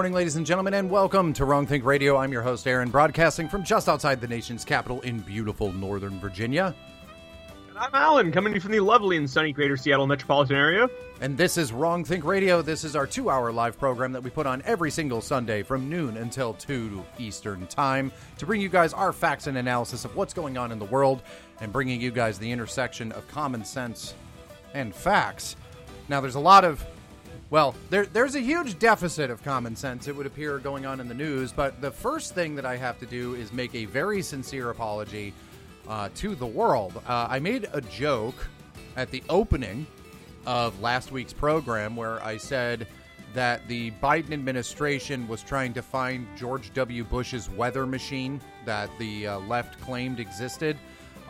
morning, ladies and gentlemen, and welcome to Wrong Think Radio. I'm your host, Aaron, broadcasting from just outside the nation's capital in beautiful Northern Virginia. And I'm Alan, coming to you from the lovely and sunny greater Seattle metropolitan area. And this is Wrong Think Radio. This is our two hour live program that we put on every single Sunday from noon until 2 Eastern Time to bring you guys our facts and analysis of what's going on in the world and bringing you guys the intersection of common sense and facts. Now, there's a lot of well, there, there's a huge deficit of common sense, it would appear, going on in the news. But the first thing that I have to do is make a very sincere apology uh, to the world. Uh, I made a joke at the opening of last week's program where I said that the Biden administration was trying to find George W. Bush's weather machine that the uh, left claimed existed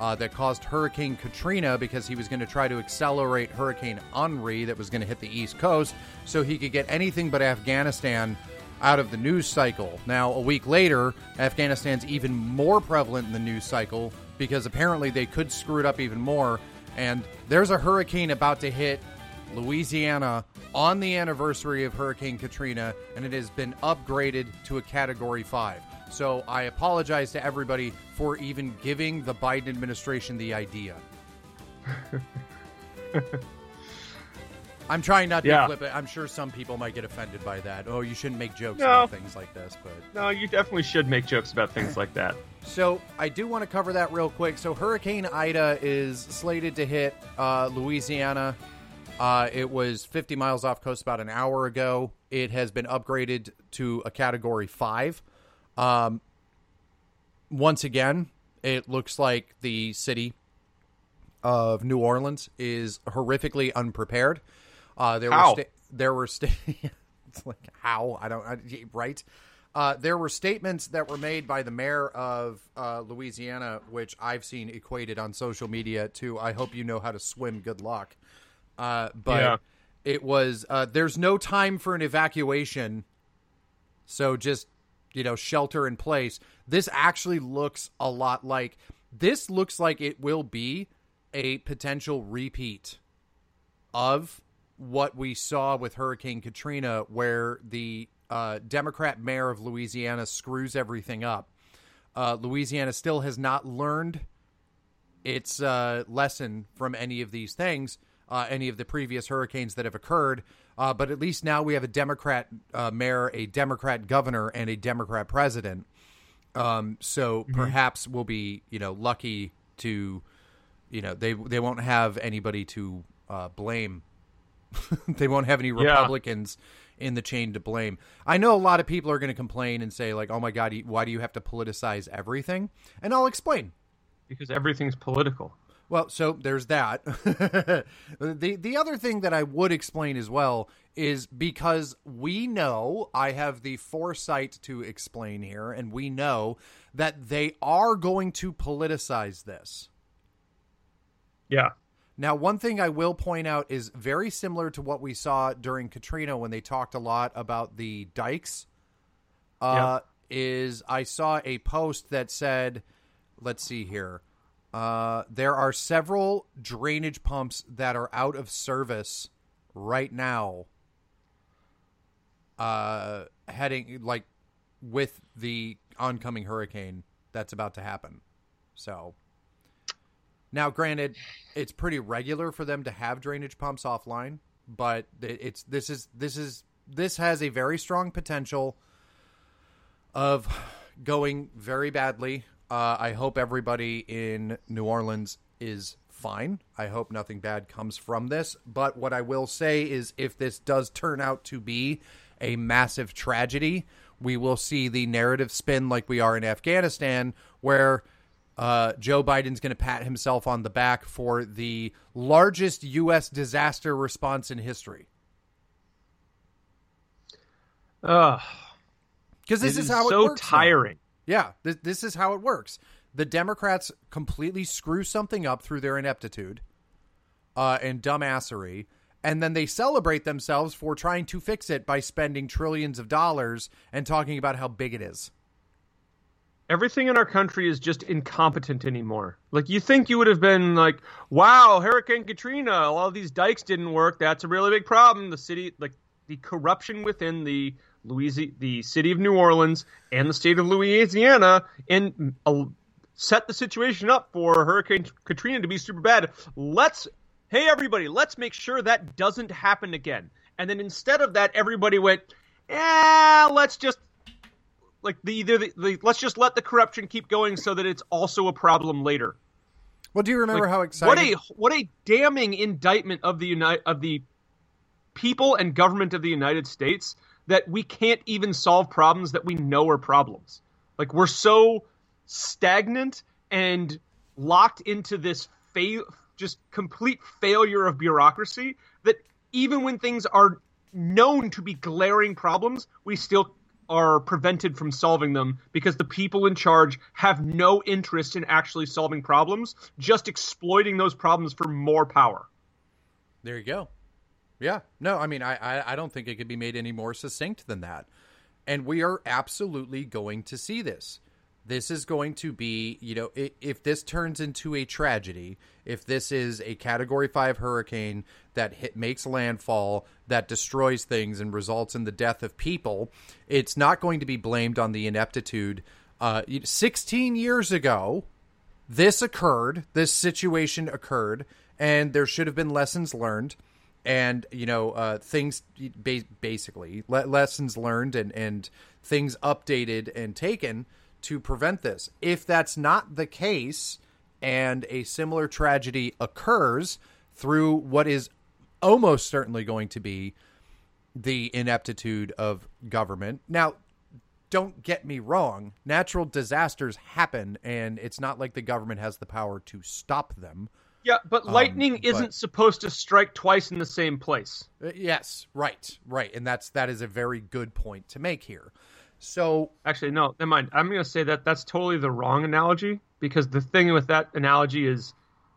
uh, that caused Hurricane Katrina because he was going to try to accelerate Hurricane Henri that was going to hit the East Coast so he could get anything but Afghanistan out of the news cycle. Now, a week later, Afghanistan's even more prevalent in the news cycle because apparently they could screw it up even more. And there's a hurricane about to hit Louisiana on the anniversary of Hurricane Katrina, and it has been upgraded to a Category 5. So I apologize to everybody for even giving the Biden administration the idea. I'm trying not to Yeah. flip it. I'm sure some people might get offended by that. Oh, you shouldn't make jokes No. about things like this, but No, you definitely should make jokes about things like that. so I do want to cover that real quick. So Hurricane Ida is slated to hit uh, Louisiana. Uh, it was 50 miles off coast about an hour ago. It has been upgraded to a Category Five. Um, once again, it looks like the city of New Orleans is horrifically unprepared. Uh, there How? were sta- there were sta- it's like how I don't I, right. Uh, there were statements that were made by the mayor of uh, Louisiana, which I've seen equated on social media to "I hope you know how to swim. Good luck." Uh, but Yeah. it was uh, there's no time for an evacuation, so just you know shelter in place. This actually looks a lot like this looks like it will be a potential repeat of what we saw with Hurricane Katrina, where the uh, Democrat mayor of Louisiana screws everything up. Uh, Louisiana still has not learned its uh, lesson from any of these things, uh, any of the previous hurricanes that have occurred. Uh, but at least now we have a Democrat uh, mayor, a Democrat governor, and a Democrat president. Um, so perhaps we'll be, you know, lucky to, you know, they they won't have anybody to uh, blame. they won't have any Yeah. Republicans in the chain to blame. I know a lot of people are going to complain and say like, "Oh my God, why do you have to politicize everything?" And I'll explain. Because everything's political. Well, so there's that. the the other thing that I would explain as well is because we know I have the foresight to explain here and we know that they are going to politicize this. Yeah. Now, one thing I will point out is very similar to what we saw during Katrina when they talked a lot about the dikes. Uh, Is I saw a post that said, let's see here, uh, there are several drainage pumps that are out of service right now. Uh, heading like with the oncoming hurricane that's about to happen. So now, granted, it's pretty regular for them to have drainage pumps offline, but it's this is this is this has a very strong potential of going very badly. Uh, I hope everybody in New Orleans is fine. I hope nothing bad comes from this. But what I will say is, if this does turn out to be a massive tragedy, we will see the narrative spin like we are in Afghanistan, where uh, Joe Biden's going to pat himself on the back for the largest U.S. disaster response in history. Because this is how so it works. tiring. Yeah, this, is how it works. The Democrats completely screw something up through their ineptitude uh, and dumbassery, and then they celebrate themselves for trying to fix it by spending trillions of dollars and talking about how big it is. Everything in our country is just incompetent anymore. Like you think you would have been like, "Wow, Hurricane Katrina, all these dikes didn't work. That's a really big problem." The city, like the corruption within the Louisiana, the city of New Orleans and the state of Louisiana and uh, set the situation up for Hurricane Katrina to be super bad. Let's, hey, everybody, let's make sure that doesn't happen again. And then instead of that, everybody went, yeah, let's just like the either the, the, let's just let the corruption keep going so that it's also a problem later. Well, do you remember Like, how exciting? What a what a damning indictment of the United of the people and government of the United States that we can't even solve problems that we know are problems. Like we're so stagnant and locked into this just complete failure of bureaucracy that even when things are known to be glaring problems, we still are prevented from solving them because the people in charge have no interest in actually solving problems, just exploiting those problems for more power. There you go. Yeah. No, I mean, I, I, I don't think it could be made any more succinct than that. And we are absolutely going to see this. This is going to be, you know, if, if this turns into a tragedy, if this is a Category 5 hurricane that hit, makes landfall, that destroys things and results in the death of people, it's not going to be blamed on the ineptitude. Uh, 16 years ago, this occurred, this situation occurred, and there should have been lessons learned and you know uh, things ba- basically le- lessons learned and and things updated and taken to prevent this. If that's not the case and a similar tragedy occurs through what is almost certainly going to be the ineptitude of government. Now don't get me wrong natural disasters happen and it's not like the government has the power to stop them Yeah, but lightning but- isn't supposed to strike twice in the same place. Uh, Yes, right, right, and that's that is a very good point to make here. So Actually, no, never mind. I'm going to say that that's totally the wrong analogy because the thing with that analogy is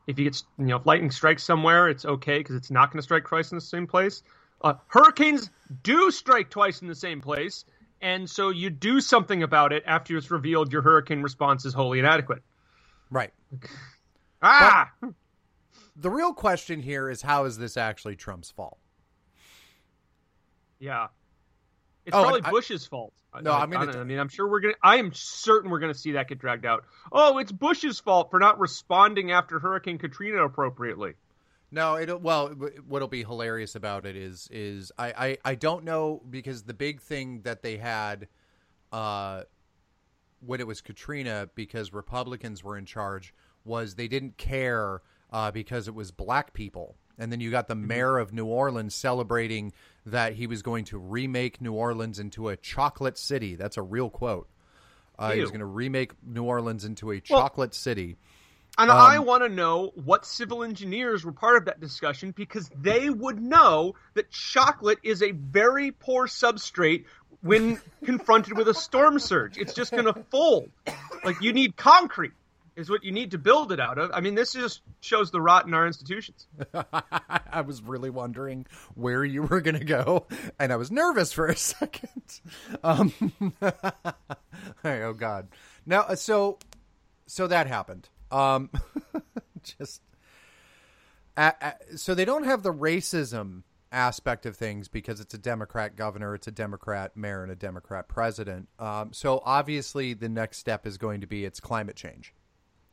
if you get, you know, if lightning strikes somewhere, it's okay because it's not going to strike twice in the same place. Uh, hurricanes do strike twice in the same place, and so you do something about it after it's revealed your hurricane response is wholly inadequate. right, Ah, the real question here is how is this actually Trump's fault? yeah. It's Oh, probably I- Bush's fault. No, I, I, t- I mean, I'm sure we're gonna. I am certain we're gonna see that get dragged out. Oh, it's Bush's fault for not responding after Hurricane Katrina appropriately. No, it well, what'll be hilarious about it is is I, I I don't know because the big thing that they had, uh, when it was Katrina, because Republicans were in charge, was they didn't care uh, because it was black people, and then you got the mayor of New Orleans celebrating that he was going to remake New Orleans into a chocolate city. That's a real quote. Uh, he was going to remake New Orleans into a chocolate city. And Um, I want to know what civil engineers were part of that discussion because they would know that chocolate is a very poor substrate when confronted with a storm surge. It's just going to fold. Like you need concrete is what you need to build it out of. I mean, this just shows the rot in our institutions. I was really wondering where you were going to go, and I was nervous for a second. Um, oh God! Now, uh, so so that happened. Um, just so they don't have the racism aspect of things because it's a Democrat governor, it's a Democrat mayor, and a Democrat president. Um, so obviously, the next step is going to be it's climate change.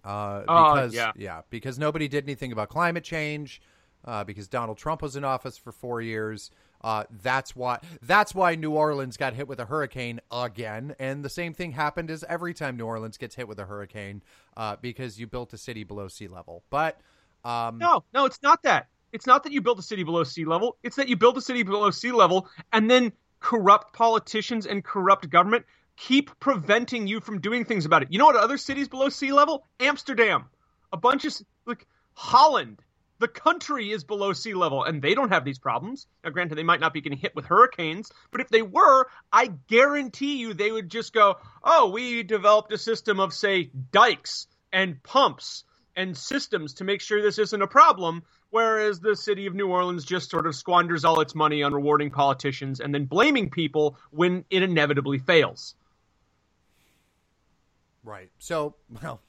Uh, Oh, because yeah. because nobody did anything about climate change. Uh, because Donald Trump was in office for four years. Uh, that's why that's why New Orleans got hit with a hurricane again, and the same thing happened as every time New Orleans gets hit with a hurricane, uh, because you built a city below sea level. But um, No, no, it's not that. It's not that you built a city below sea level. It's that you built a city below sea level and then corrupt politicians and corrupt government keep preventing you from doing things about it. You know what other cities below sea level? Amsterdam. A bunch of like Holland. The country is below sea level and they don't have these problems. Now granted they might not be getting hit with hurricanes, but if they were, I guarantee you they would just go, "Oh, we developed a system of say dikes and pumps and systems to make sure this isn't a problem. Whereas the city of New Orleans just sort of squanders all its money on rewarding politicians and then blaming people when it inevitably fails. Right. So, well,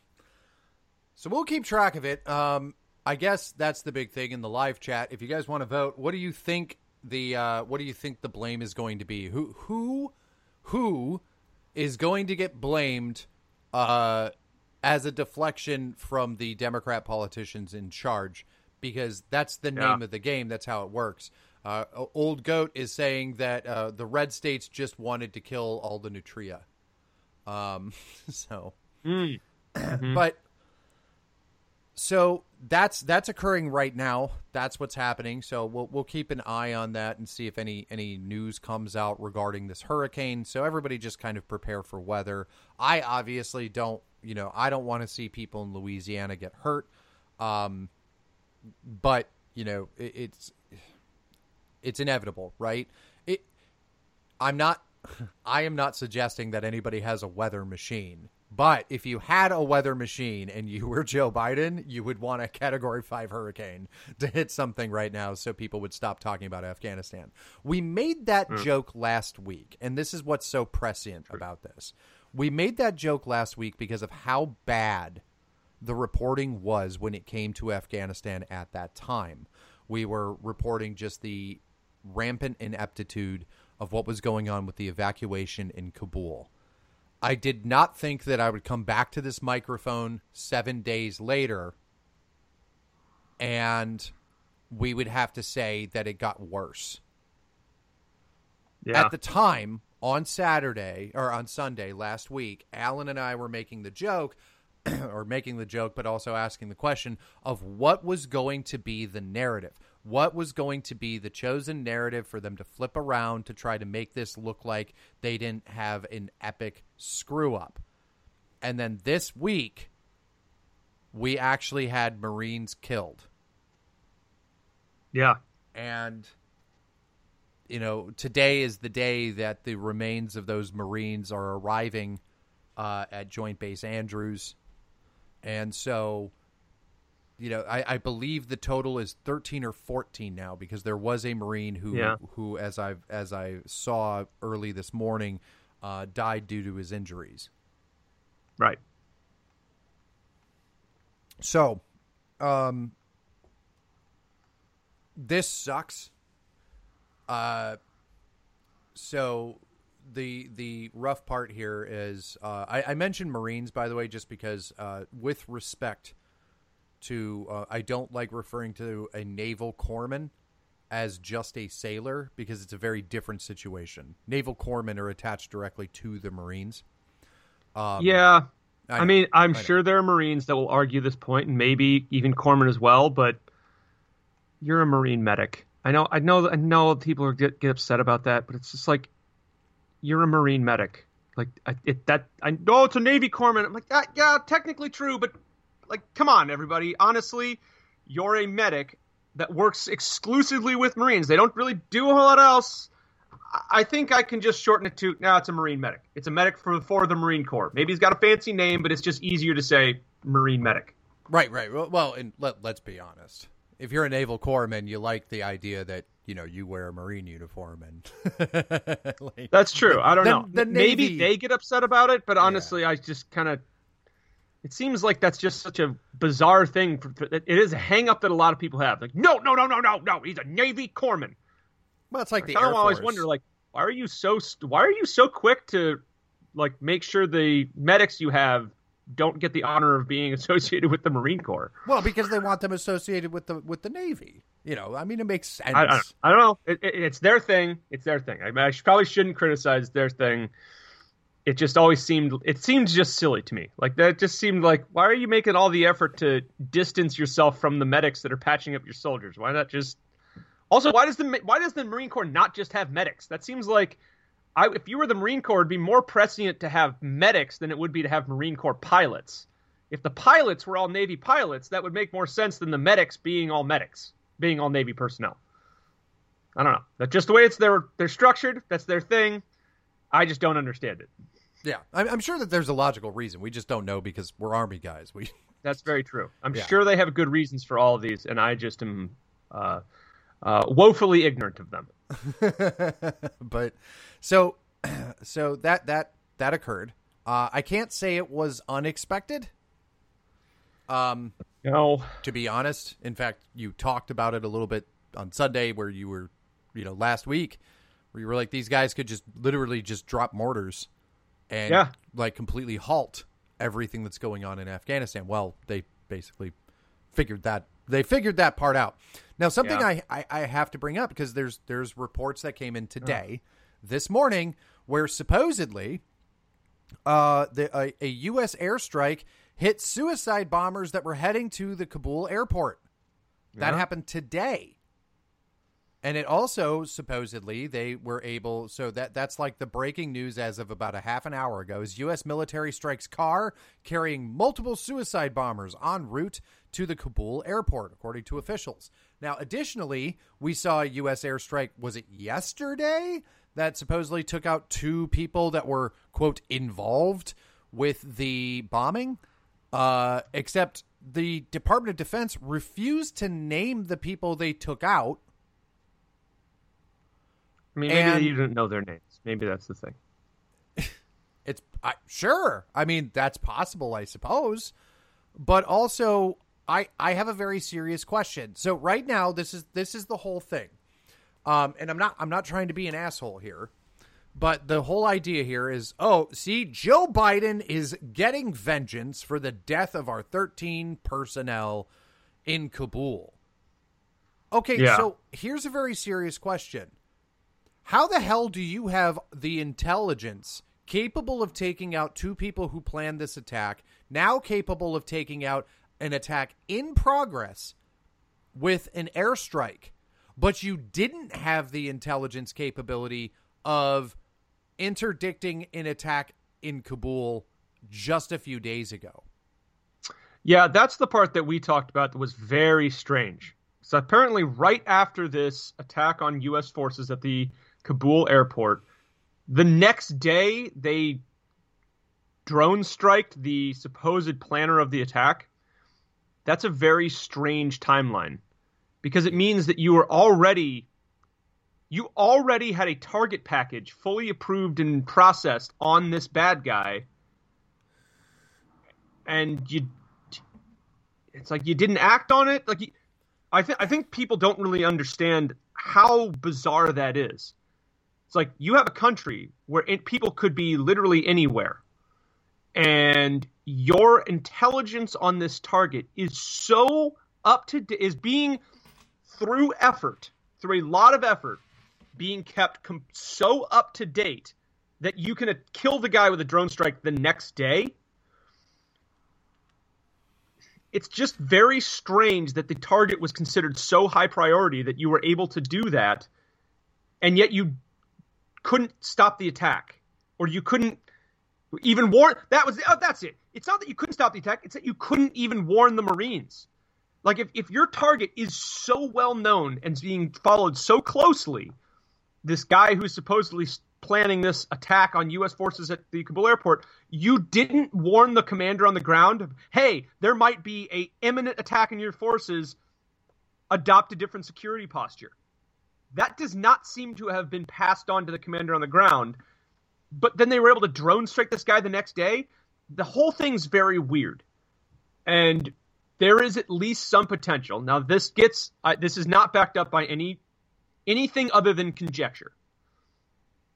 so we'll keep track of it. Um, I guess that's the big thing in the live chat. If you guys want to vote, what do you think the uh, what do you think the blame is going to be? Who who who is going to get blamed uh, as a deflection from the Democrat politicians in charge because that's the name of the game. That's how it works. Uh, Old Goat is saying that uh, the red states just wanted to kill all the nutria. Um, so, Mm. but so that's that's occurring right now. That's what's happening. So we'll we'll keep an eye on that and see if any any news comes out regarding this hurricane. So everybody just kind of prepare for weather. I obviously don't, you know, I don't want to see people in Louisiana get hurt. Um, but you know, it, it's it's inevitable, right? It. I'm not. I am not suggesting that anybody has a weather machine. But if you had a weather machine and you were Joe Biden, you would want a category 5 hurricane to hit something right now so people would stop talking about Afghanistan. We made that mm. joke last week, and this is what's so prescient about this. We made that joke last week because of how bad the reporting was when it came to Afghanistan at that time. We were reporting just the rampant ineptitude of what was going on with the evacuation in Kabul. I did not think that I would come back to this microphone seven days later and we would have to say that it got worse. Yeah. At the time, on Saturday or on Sunday last week, Alan and I were making the joke, or making the joke, but also asking the question of what was going to be the narrative. What was going to be the chosen narrative for them to flip around to try to make this look like they didn't have an epic screw up? And then this week, we actually had Marines killed yeah. and you know today is the day that the remains of those marines are arriving uh, at joint base andrews and so you know I, I believe the total is 13 or 14 now because there was a marine who Yeah. who as i as i saw early this morning uh, died due to his injuries Right. So, um, this sucks. Uh, so the the rough part here is uh, I, I mentioned Marines by the way, just because uh, with respect to uh, I don't like referring to a naval corpsman as just a sailor because it's a very different situation. Naval corpsmen are attached directly to the Marines. Um, yeah. I I, know. mean, I'm I sure there are Marines that will argue this point, and maybe even corpsmen as well. But you're a Marine medic. I know. I know. I know people are get, get upset about that, but it's just like you're a Marine medic. Like I, it, that. I know it's a Navy corpsman. I'm like, ah, yeah, technically true, but like, come on, everybody. Honestly, you're a medic that works exclusively with Marines. They don't really do a whole lot else. I- think I can just shorten it to now it's a Marine medic. It's a medic for for the Marine Corps. Maybe he's got a fancy name, but it's just easier to say Marine medic. Right, right. Well, Well, and let, let's be honest. If you're a naval corpsman, you like the idea that you know you wear a marine uniform and like, That's true. I don't The- know. the Maybe they get upset about it, but honestly, I just kind of. It seems like that's just such a bizarre thing. For, it is a hang up that a lot of people have. Like, no, no, no, no, no, no. He's a Navy corpsman. well, it's like the I Air always Force. wonder, like, why are you so why are you so quick to like make sure the medics you have don't get the honor of being associated with the Marine Corps? well, because they want them associated with the with the Navy. You know, I mean, it makes sense. I, I, don't, I don't know. It, it, it's their thing. It's their thing. I, mean, I probably shouldn't criticize their thing. It just always seemed. It seemed just silly to me. Like that just seemed like why are you making all the effort to distance yourself from the medics that are patching up your soldiers? Why not just? Also, why does the why does the Marine Corps not just have medics? That seems like. I, if you were the Marine Corps, it'd be more prescient to have medics than it would be to have Marine Corps pilots. If the pilots were all Navy pilots, that would make more sense than the medics being all medics, being all Navy personnel. I don't know. That's just the way it's they're they're structured. That's their thing. I just don't understand it. Yeah, I'm, I'm sure that there's a logical reason. We just don't know because we're Army guys. We That's very true. I'm Yeah. sure they have good reasons for all of these, and I just am uh, uh, woefully ignorant of them. but so so that that that occurred. Uh, I can't say it was unexpected. Um, No, to be honest, in fact, you talked about it a little bit on Sunday, where you were, you know, last week, where you were like, these guys could just literally just drop mortars and Yeah. like completely halt everything that's going on in Afghanistan. Well, they basically figured that they figured that part out. Now, something Yeah. I, I I have to bring up because there's there's reports that came in today, this morning, where supposedly, uh, the a, a U.S. airstrike hit suicide bombers that were heading to the Kabul airport. That Yeah. happened today. And it also supposedly they were able so that that's like the breaking news as of about a half an hour ago is US military strikes car carrying multiple suicide bombers en route to the Kabul airport according to officials. Now additionally, we saw a US airstrike was it yesterday that supposedly took out two people that were quote involved with the bombing uh except the Department of Defense refused to name the people they took out I mean, maybe And- you didn't know their names. Maybe that's the thing. It's I, sure. I mean, that's possible, I suppose. But also, I I have a very serious question. So right now, this is this is the whole thing. Um, and I'm not I'm not trying to be an asshole here, but the whole idea here is, oh, see, Joe Biden is getting vengeance for the death of our 13 personnel in Kabul. Okay, Yeah. so here's a very serious question. How the hell do you have the intelligence capable of taking out two people who planned this attack, now capable of taking out an attack in progress with an airstrike, but you didn't have the intelligence capability of interdicting an attack in Kabul just a few days ago? Yeah, that's the part that we talked about that was very strange. So apparently, right after this attack on U.S. forces at the Kabul airport, the next day they drone striked the supposed planner of the attack. That's a very strange timeline because it means that you were already you already had a target package fully approved and processed on this bad guy. And you it's like you didn't act on it. Like you, i think i think people don't really understand how bizarre that is it's like you have a country where it, people could be literally anywhere. And your intelligence on this target is so up to is being through effort through a lot of effort being kept com- so up to date that you can uh, kill the guy with a drone strike the next day. It's just very strange that the target was considered so high priority that you were able to do that and yet you couldn't stop the attack or you couldn't even warn that was oh, that's it it's not that you couldn't stop the attack it's that you couldn't even warn the marines like if, if your target is so well known and being followed so closely this guy who's supposedly planning this attack on U.S. forces at the Kabul airport, you didn't warn the commander on the ground, hey, there might be a imminent attack on your forces. Adopt a different security posture. That does not seem to have been passed on to the commander on the ground. But then they were able to drone strike this guy the next day. The whole thing's very weird, and there is at least some potential. Now, this gets uh, this is not backed up by any anything other than conjecture.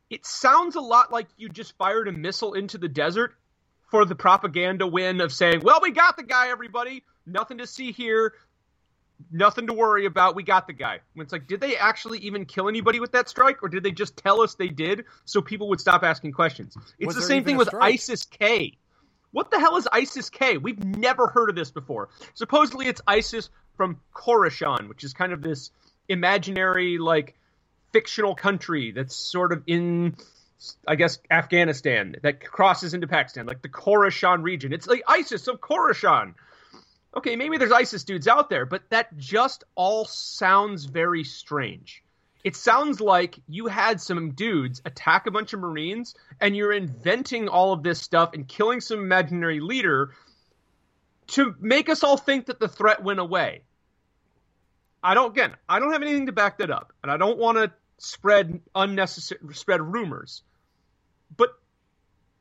It sounds a lot like you just fired a missile into the desert for the propaganda win of saying, well, we got the guy, everybody. Nothing to see here. Nothing to worry about. We got the guy. When it's like, did they actually even kill anybody with that strike, or did they just tell us they did so people would stop asking questions? It's Was the same thing with? ISIS K. What the hell is ISIS K? We've never heard of this before. Supposedly it's ISIS from Khorasan, which is kind of this imaginary, like, fictional country that's sort of in, I guess, Afghanistan that crosses into Pakistan, like the Khorasan region. It's like ISIS of Khorasan. Okay, maybe there's ISIS dudes out there, but that just all sounds very strange. It sounds like you had some dudes attack a bunch of Marines and you're inventing all of this stuff and killing some imaginary leader to make us all think that the threat went away. I don't again, I don't have anything to back that up, and I don't want to spread unnecessary spread rumors. But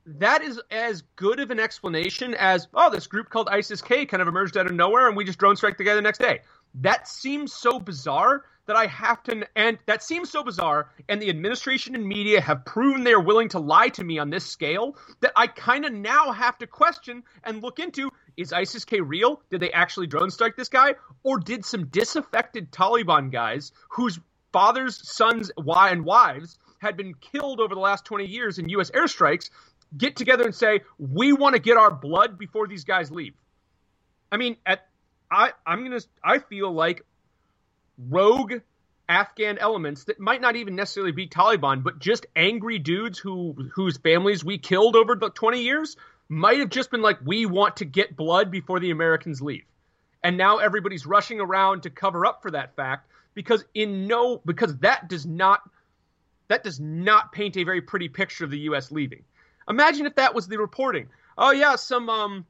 that is as good of an explanation as oh, this group called ISIS K kind of emerged out of nowhere, and we just drone strike the guy the next day. That seems so bizarre that I have to, and that seems so bizarre, and the administration and media have proven they're willing to lie to me on this scale that I kind of now have to question and look into is ISIS K real? Did they actually drone strike this guy? Or did some disaffected Taliban guys whose fathers, sons, and wives had been killed over the last 20 years in U.S. airstrikes get together and say, we want to get our blood before these guys leave? I mean, at I, I'm gonna I feel like rogue Afghan elements that might not even necessarily be Taliban, but just angry dudes who whose families we killed over the 20 years might have just been like, we want to get blood before the Americans leave. And now everybody's rushing around to cover up for that fact because in no because that does not that does not paint a very pretty picture of the US leaving. Imagine if that was the reporting. Oh yeah, some um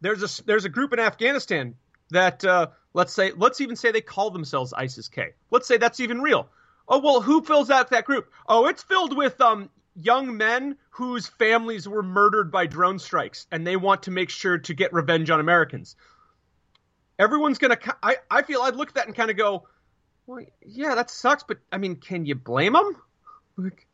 there's a there's a group in Afghanistan that uh, let's say let's even say they call themselves ISIS K. Let's say that's even real. Oh well, who fills out that group? Oh, it's filled with um young men whose families were murdered by drone strikes, and they want to make sure to get revenge on Americans. Everyone's gonna. I I feel I'd look at that and kind of go, well, yeah, that sucks, but I mean, can you blame them? Like,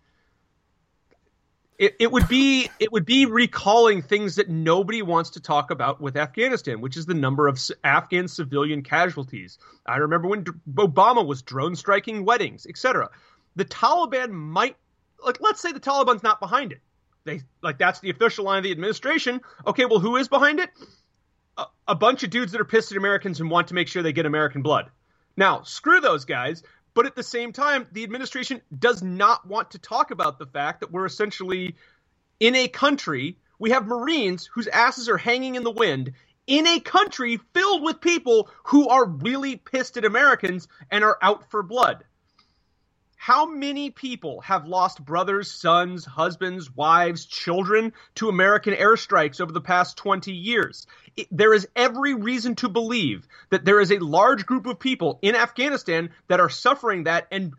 it, it would be it would be recalling things that nobody wants to talk about with Afghanistan, which is the number of Afghan civilian casualties. I remember when Obama was drone striking weddings, etc. The Taliban might like let's say the Taliban's not behind it. They like that's the official line of the administration. Okay, well who is behind it? A, a bunch of dudes that are pissed at Americans and want to make sure they get American blood. Now, screw those guys. But at the same time, the administration does not want to talk about the fact that we're essentially in a country, we have Marines whose asses are hanging in the wind in a country filled with people who are really pissed at Americans and are out for blood. How many people have lost brothers, sons, husbands, wives, children to American airstrikes over the past 20 years? It, there is every reason to believe that there is a large group of people in Afghanistan that are suffering that and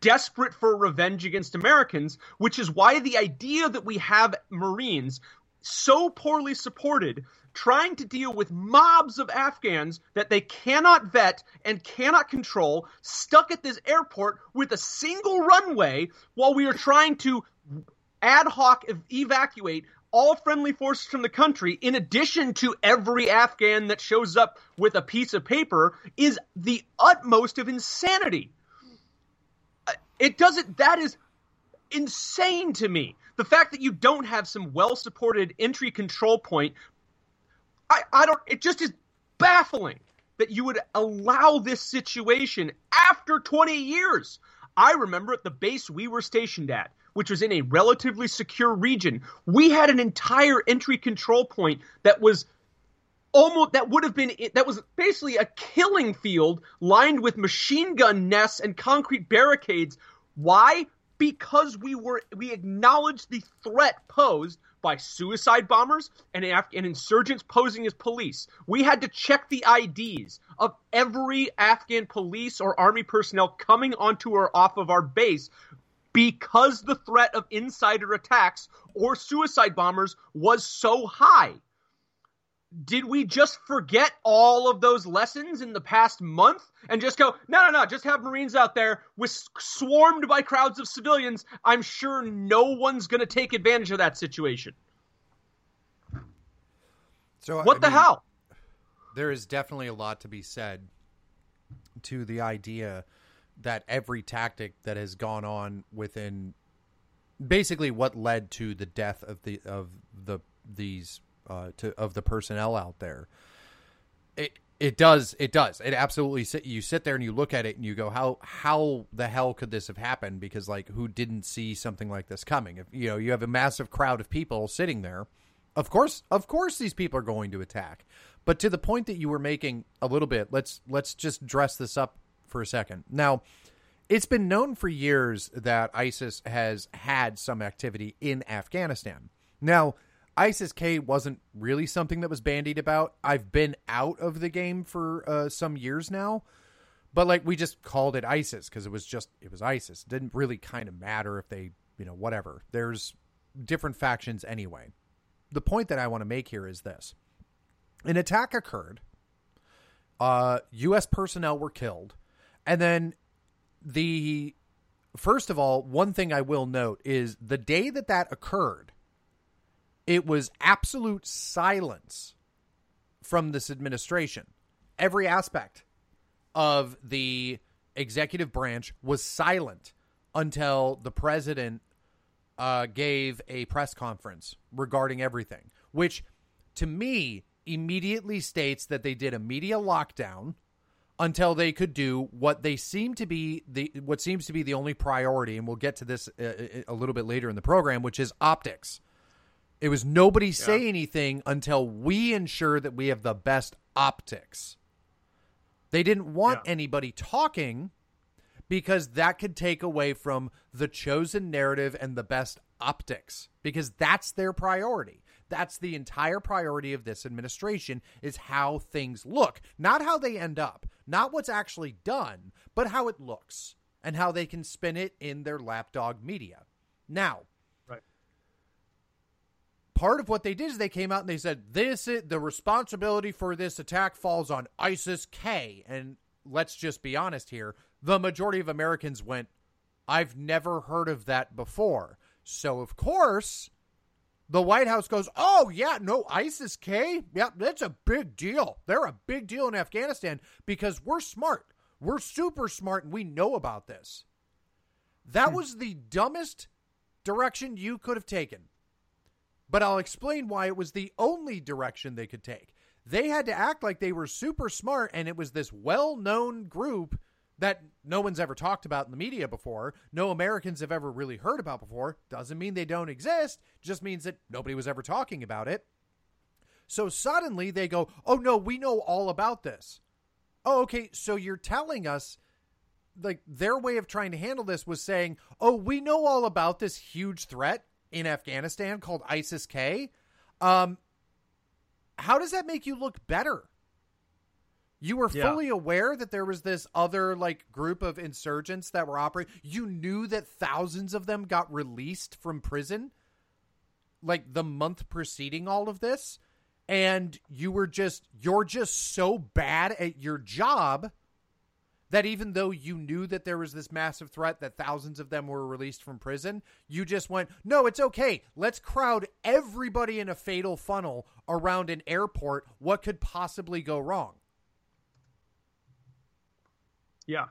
desperate for revenge against Americans, which is why the idea that we have Marines so poorly supported trying to deal with mobs of Afghans that they cannot vet and cannot control, stuck at this airport with a single runway while we are trying to ad hoc ev- evacuate all friendly forces from the country, in addition to every Afghan that shows up with a piece of paper, is the utmost of insanity. Uh, it doesn't, that is insane to me. The fact that you don't have some well supported entry control point I, I don't, it just is baffling that you would allow this situation after 20 years. I remember at the base we were stationed at, which was in a relatively secure region, we had an entire entry control point that was almost that would have been that was basically a killing field lined with machine gun nests and concrete barricades. Why? Because we were we acknowledged the threat posed by suicide bombers and, Af- and insurgents posing as police. We had to check the IDs of every Afghan police or army personnel coming onto or off of our base because the threat of insider attacks or suicide bombers was so high did we just forget all of those lessons in the past month and just go, no, no, no, just have Marines out there with swarmed by crowds of civilians? I'm sure no one's going to take advantage of that situation. So what I the mean, hell? There is definitely a lot to be said to the idea that every tactic that has gone on within basically what led to the death of the of the these uh, to of the personnel out there. It it does it does. It absolutely sit, you sit there and you look at it and you go how how the hell could this have happened? Because like who didn't see something like this coming? If you know you have a massive crowd of people sitting there of course of course these people are going to attack. But to the point that you were making a little bit let's let's just dress this up for a second now it's been known for years that ISIS has had some activity in Afghanistan now ISIS K wasn't really something that was bandied about. I've been out of the game for uh, some years now, but like we just called it ISIS because it was just it was ISIS. It didn't really kind of matter if they you know whatever. There's different factions anyway. The point that I want to make here is this: an attack occurred uh, U.S. personnel were killed, and then the first of all, one thing I will note is the day that that occurred, it was absolute silence from this administration. Every aspect of the executive branch was silent until the president uh, gave a press conference regarding everything, which to me immediately states that they did a media lockdown until they could do what they seem to be the what seems to be the only priority and we'll get to this a, uh, uh, a little bit later in the program which is optics it was nobody yeah. say anything until we ensure that we have the best optics they didn't want yeah. anybody talking because that could take away from the chosen narrative and the best optics because that's their priority. That's the entire priority of this administration is how things look, not how they end up, not what's actually done, but how it looks and how they can spin it in their lapdog media. Now, right. Part of what they did is they came out and they said this is the responsibility for this attack falls on ISIS K and let's just be honest here, the majority of Americans went, I've never heard of that before. So, of course, the White House goes, Oh, yeah, no, ISIS K? Yeah, that's a big deal. They're a big deal in Afghanistan because we're smart. We're super smart and we know about this. That hmm. was the dumbest direction you could have taken. But I'll explain why it was the only direction they could take. They had to act like they were super smart and it was this well known group that no one's ever talked about in the media before, no Americans have ever really heard about before, doesn't mean they don't exist, just means that nobody was ever talking about it. So suddenly they go, "Oh no, we know all about this." Oh, okay, so you're telling us like their way of trying to handle this was saying, "Oh, we know all about this huge threat in Afghanistan called ISIS K." Um how does that make you look better? You were yeah. fully aware that there was this other like group of insurgents that were operating. You knew that thousands of them got released from prison like the month preceding all of this and you were just you're just so bad at your job that even though you knew that there was this massive threat that thousands of them were released from prison, you just went, "No, it's okay. Let's crowd everybody in a fatal funnel around an airport. What could possibly go wrong?" Yeah.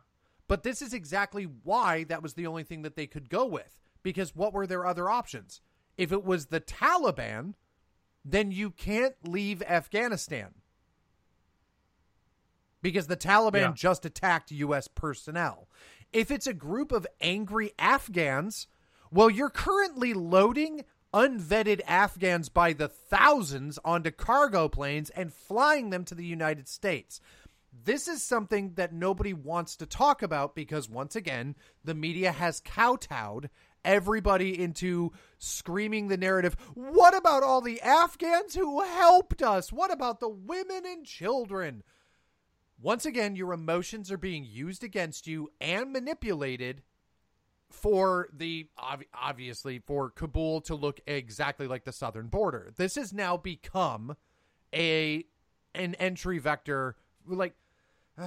But this is exactly why that was the only thing that they could go with. Because what were their other options? If it was the Taliban, then you can't leave Afghanistan. Because the Taliban yeah. just attacked U.S. personnel. If it's a group of angry Afghans, well, you're currently loading unvetted Afghans by the thousands onto cargo planes and flying them to the United States. This is something that nobody wants to talk about because, once again, the media has kowtowed everybody into screaming the narrative. What about all the Afghans who helped us? What about the women and children? Once again, your emotions are being used against you and manipulated for the obviously for Kabul to look exactly like the southern border. This has now become a an entry vector like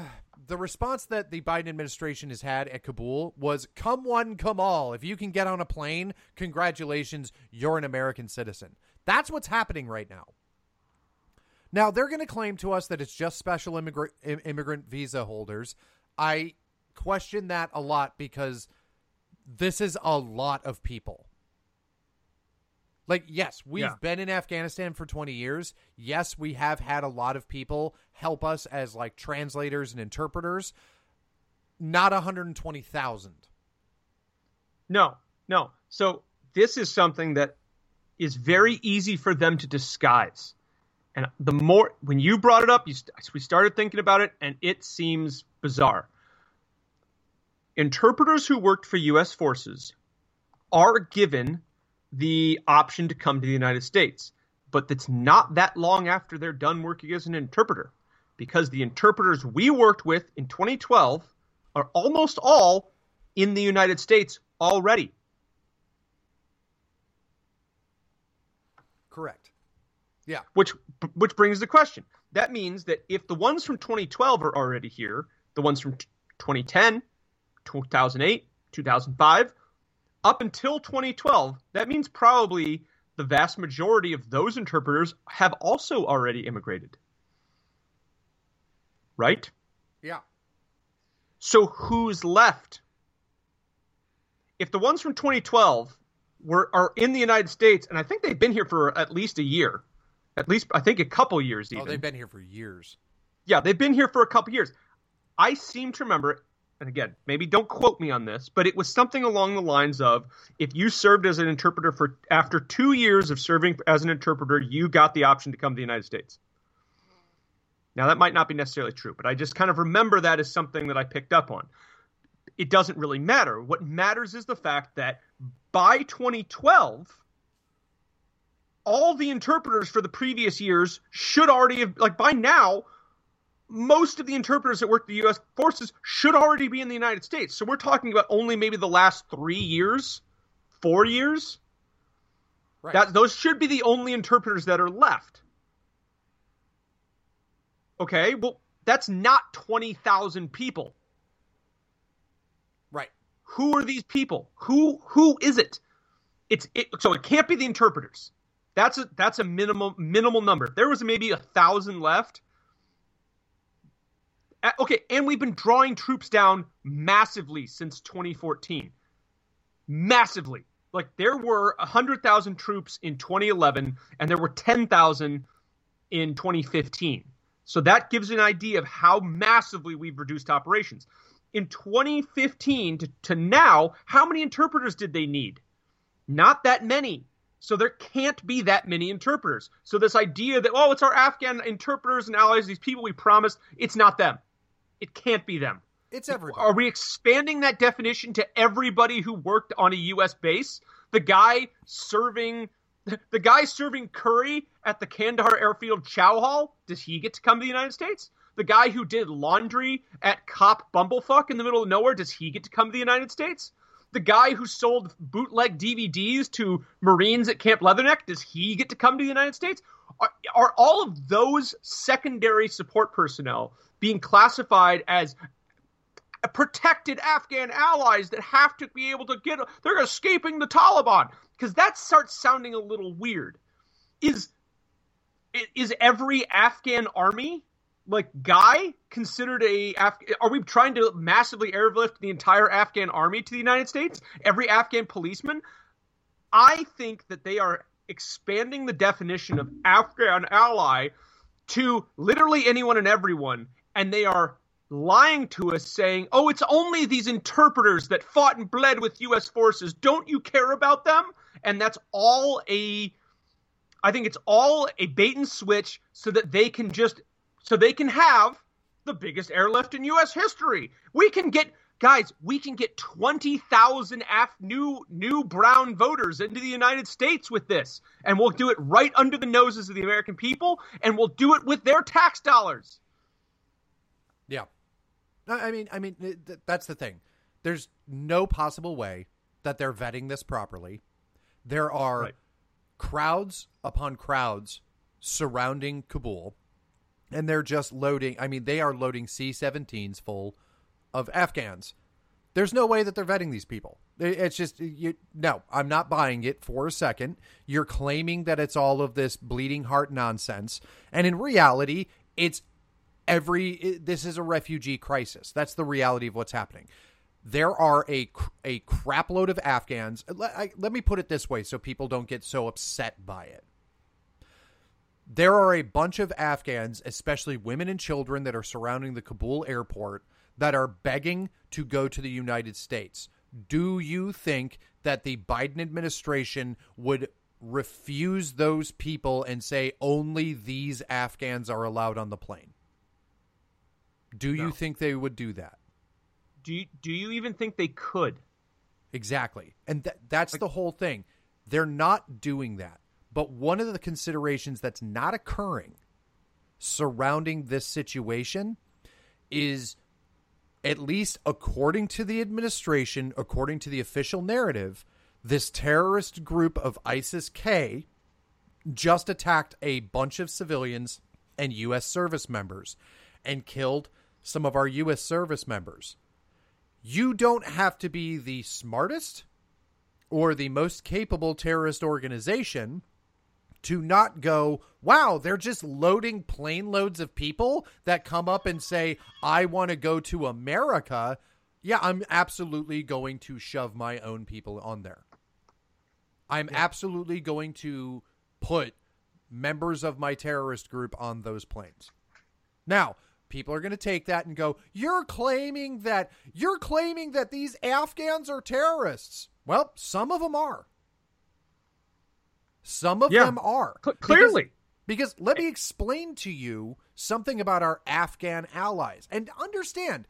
the response that the Biden administration has had at Kabul was come one, come all. If you can get on a plane, congratulations, you're an American citizen. That's what's happening right now. Now, they're going to claim to us that it's just special immigrant, immigrant visa holders. I question that a lot because this is a lot of people. Like, yes, we've yeah. been in Afghanistan for 20 years. Yes, we have had a lot of people help us as like translators and interpreters. Not 120,000. No, no. So this is something that is very easy for them to disguise. And the more, when you brought it up, you, we started thinking about it, and it seems bizarre. Interpreters who worked for U.S. forces are given the option to come to the United States. But that's not that long after they're done working as an interpreter, because the interpreters we worked with in 2012 are almost all in the United States already. Correct. Yeah. Which which brings the question. That means that if the ones from 2012 are already here, the ones from 2010, 2008, 2005, up until 2012, that means probably the vast majority of those interpreters have also already immigrated. Right? Yeah. So who's left? If the ones from 2012 were are in the United States, and I think they've been here for at least a year, at least I think a couple years even. Oh, they've been here for years. Yeah, they've been here for a couple years. I seem to remember, and again, maybe don't quote me on this, but it was something along the lines of if you served as an interpreter for after two years of serving as an interpreter, you got the option to come to the United States. Now that might not be necessarily true, but I just kind of remember that as something that I picked up on. It doesn't really matter. What matters is the fact that by 2012, all the interpreters for the previous years should already have, like by now, most of the interpreters that work the U.S. forces should already be in the United States. So we're talking about only maybe the last three years, four years. Right. That those should be the only interpreters that are left. Okay, well, that's not twenty thousand people. Right. Who are these people? Who who is it? It's it, so it can't be the interpreters. That's a that's a minimal minimal number. There was maybe a thousand left Uh, okay, and we've been drawing troops down massively since 2014. Massively. Like there were 100,000 troops in 2011 and there were 10,000 in 2015. So that gives an idea of how massively we've reduced operations. In 2015 to, to now, how many interpreters did they need? Not that many. So there can't be that many interpreters. So this idea that, oh, it's our Afghan interpreters and allies, these people we promised, it's not them. It can't be them. It's everybody. Are we expanding that definition to everybody who worked on a U.S. base? The guy serving, the guy serving curry at the Kandahar Airfield Chow Hall, does he get to come to the United States? The guy who did laundry at Cop Bumblefuck in the middle of nowhere, does he get to come to the United States? The guy who sold bootleg DVDs to Marines at Camp Leatherneck, does he get to come to the United States? Are, are all of those secondary support personnel being classified as protected Afghan allies that have to be able to get they're escaping the Taliban because that starts sounding a little weird. Is is every Afghan army like guy considered a Af- are we trying to massively airlift the entire Afghan army to the United States? Every Afghan policeman? I think that they are expanding the definition of Afghan ally to literally anyone and everyone and they are lying to us saying, oh, it's only these interpreters that fought and bled with U.S. forces. Don't you care about them? And that's all a, I think it's all a bait and switch so that they can just, so they can have the biggest airlift in U.S. history. We can get, guys, we can get 20,000 Af- new, new brown voters into the United States with this. And we'll do it right under the noses of the American people, and we'll do it with their tax dollars. I mean, I mean, that's the thing. There's no possible way that they're vetting this properly. There are right. crowds upon crowds surrounding Kabul, and they're just loading. I mean, they are loading C 17s full of Afghans. There's no way that they're vetting these people. It's just, you, no, I'm not buying it for a second. You're claiming that it's all of this bleeding heart nonsense. And in reality, it's every this is a refugee crisis. That's the reality of what's happening. There are a a crapload of Afghans. Let, I, let me put it this way, so people don't get so upset by it. There are a bunch of Afghans, especially women and children, that are surrounding the Kabul airport that are begging to go to the United States. Do you think that the Biden administration would refuse those people and say only these Afghans are allowed on the plane? Do no. you think they would do that? Do you, do you even think they could? Exactly. And th- that's like, the whole thing. They're not doing that. But one of the considerations that's not occurring surrounding this situation is at least according to the administration, according to the official narrative, this terrorist group of ISIS K just attacked a bunch of civilians and U.S. service members and killed some of our U.S. service members. You don't have to be the smartest or the most capable terrorist organization to not go, wow, they're just loading plane loads of people that come up and say, I want to go to America. Yeah, I'm absolutely going to shove my own people on there. I'm yeah. absolutely going to put members of my terrorist group on those planes. Now, people are going to take that and go, "You're claiming that you're claiming that these Afghans are terrorists." Well, some of them are. Some of yeah. them are. C- clearly. Because, because let me explain to you something about our Afghan allies. And understand,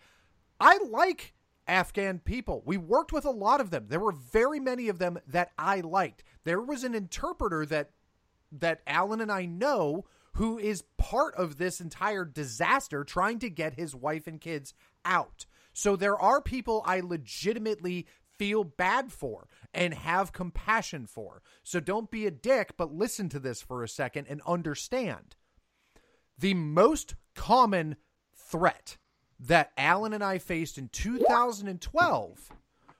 I like Afghan people. We worked with a lot of them. There were very many of them that I liked. There was an interpreter that that Alan and I know who is part of this entire disaster trying to get his wife and kids out. So there are people I legitimately feel bad for and have compassion for. So don't be a dick, but listen to this for a second and understand. The most common threat that Alan and I faced in 2012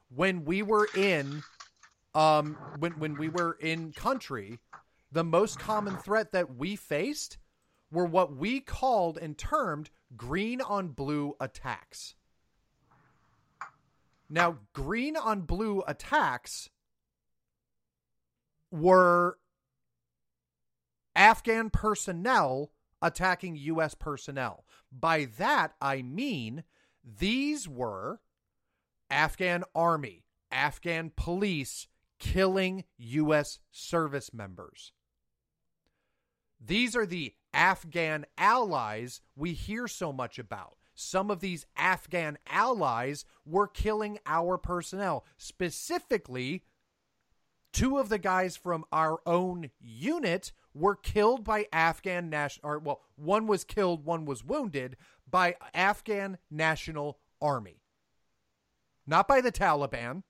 when we were in um when when we were in country the most common threat that we faced were what we called and termed green on blue attacks. Now, green on blue attacks were Afghan personnel attacking U.S. personnel. By that, I mean these were Afghan army, Afghan police killing U.S. service members. These are the Afghan allies we hear so much about. Some of these Afghan allies were killing our personnel, specifically two of the guys from our own unit were killed by Afghan national or well one was killed one was wounded by Afghan National Army not by the Taliban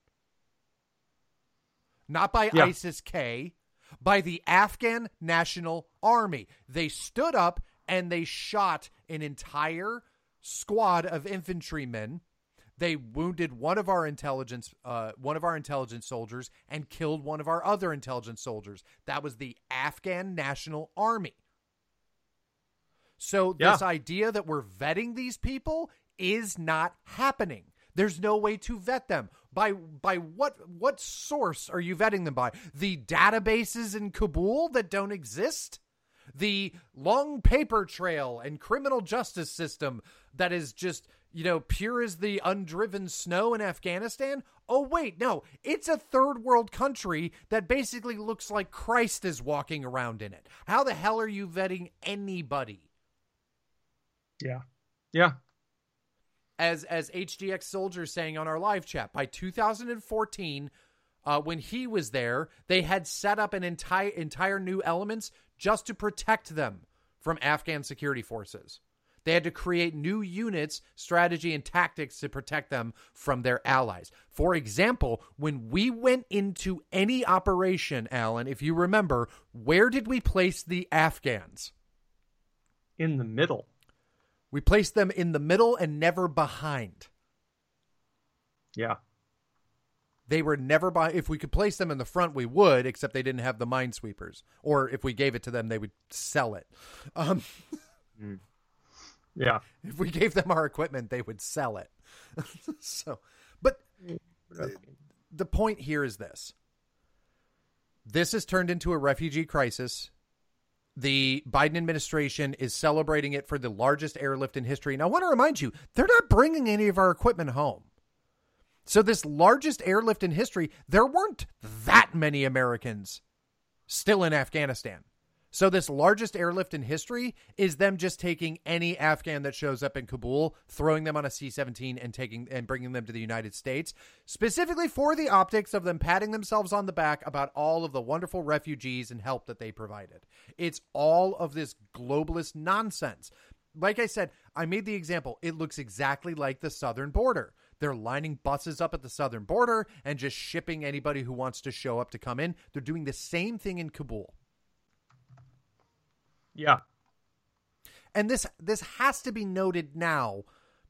not by yeah. ISIS K by the Afghan National Army. They stood up and they shot an entire squad of infantrymen. They wounded one of our intelligence uh, one of our intelligence soldiers and killed one of our other intelligence soldiers. That was the afghan national army. So yeah. this idea that we're vetting these people is not happening. There's no way to vet them by by what what source are you vetting them by the databases in kabul that don't exist the long paper trail and criminal justice system that is just you know, pure as the undriven snow in Afghanistan? Oh, wait, no. It's a third world country that basically looks like Christ is walking around in it. How the hell are you vetting anybody? Yeah. Yeah. As as HDX Soldier saying on our live chat, by 2014, uh, when he was there, they had set up an entire entire new elements just to protect them from Afghan security forces. They had to create new units, strategy, and tactics to protect them from their allies. For example, when we went into any operation, Alan, if you remember, where did we place the Afghans? In the middle. We placed them in the middle and never behind. Yeah. They were never by. If we could place them in the front, we would, except they didn't have the minesweepers. Or if we gave it to them, they would sell it. Um, mm. Yeah. If we gave them our equipment, they would sell it. so, but the point here is this this has turned into a refugee crisis. The Biden administration is celebrating it for the largest airlift in history. And I want to remind you, they're not bringing any of our equipment home. So, this largest airlift in history, there weren't that many Americans still in Afghanistan. So this largest airlift in history is them just taking any Afghan that shows up in Kabul, throwing them on a C-17 and taking and bringing them to the United States, specifically for the optics of them patting themselves on the back about all of the wonderful refugees and help that they provided. It's all of this globalist nonsense. Like I said, I made the example. It looks exactly like the southern border. They're lining buses up at the southern border and just shipping anybody who wants to show up to come in. They're doing the same thing in Kabul. Yeah. And this this has to be noted now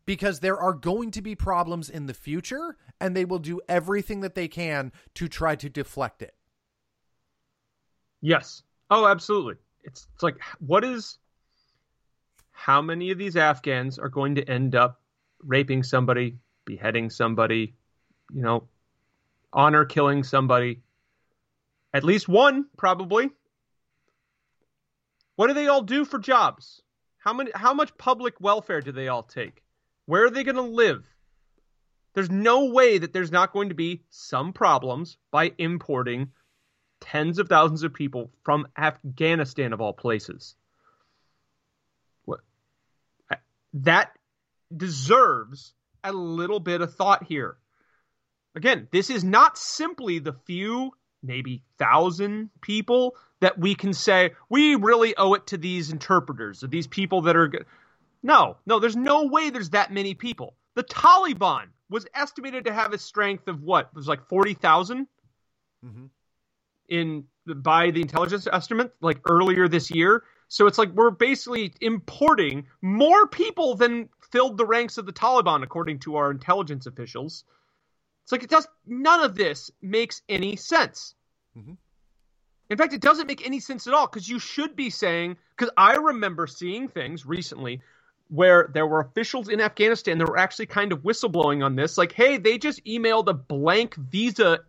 because there are going to be problems in the future and they will do everything that they can to try to deflect it. Yes. Oh, absolutely. It's it's like what is how many of these Afghans are going to end up raping somebody, beheading somebody, you know, honor killing somebody? At least one, probably. What do they all do for jobs? How many how much public welfare do they all take? Where are they going to live? There's no way that there's not going to be some problems by importing tens of thousands of people from Afghanistan of all places. What that deserves a little bit of thought here. Again, this is not simply the few, maybe thousand people that we can say we really owe it to these interpreters or these people that are. No, no, there's no way there's that many people. The Taliban was estimated to have a strength of what? It was like 40,000 mm-hmm. in by the intelligence estimate like earlier this year. So it's like we're basically importing more people than filled the ranks of the Taliban according to our intelligence officials. It's like it does none of this makes any sense. Mm-hmm. In fact, it doesn't make any sense at all because you should be saying because I remember seeing things recently where there were officials in Afghanistan that were actually kind of whistleblowing on this, like, hey, they just emailed a blank visa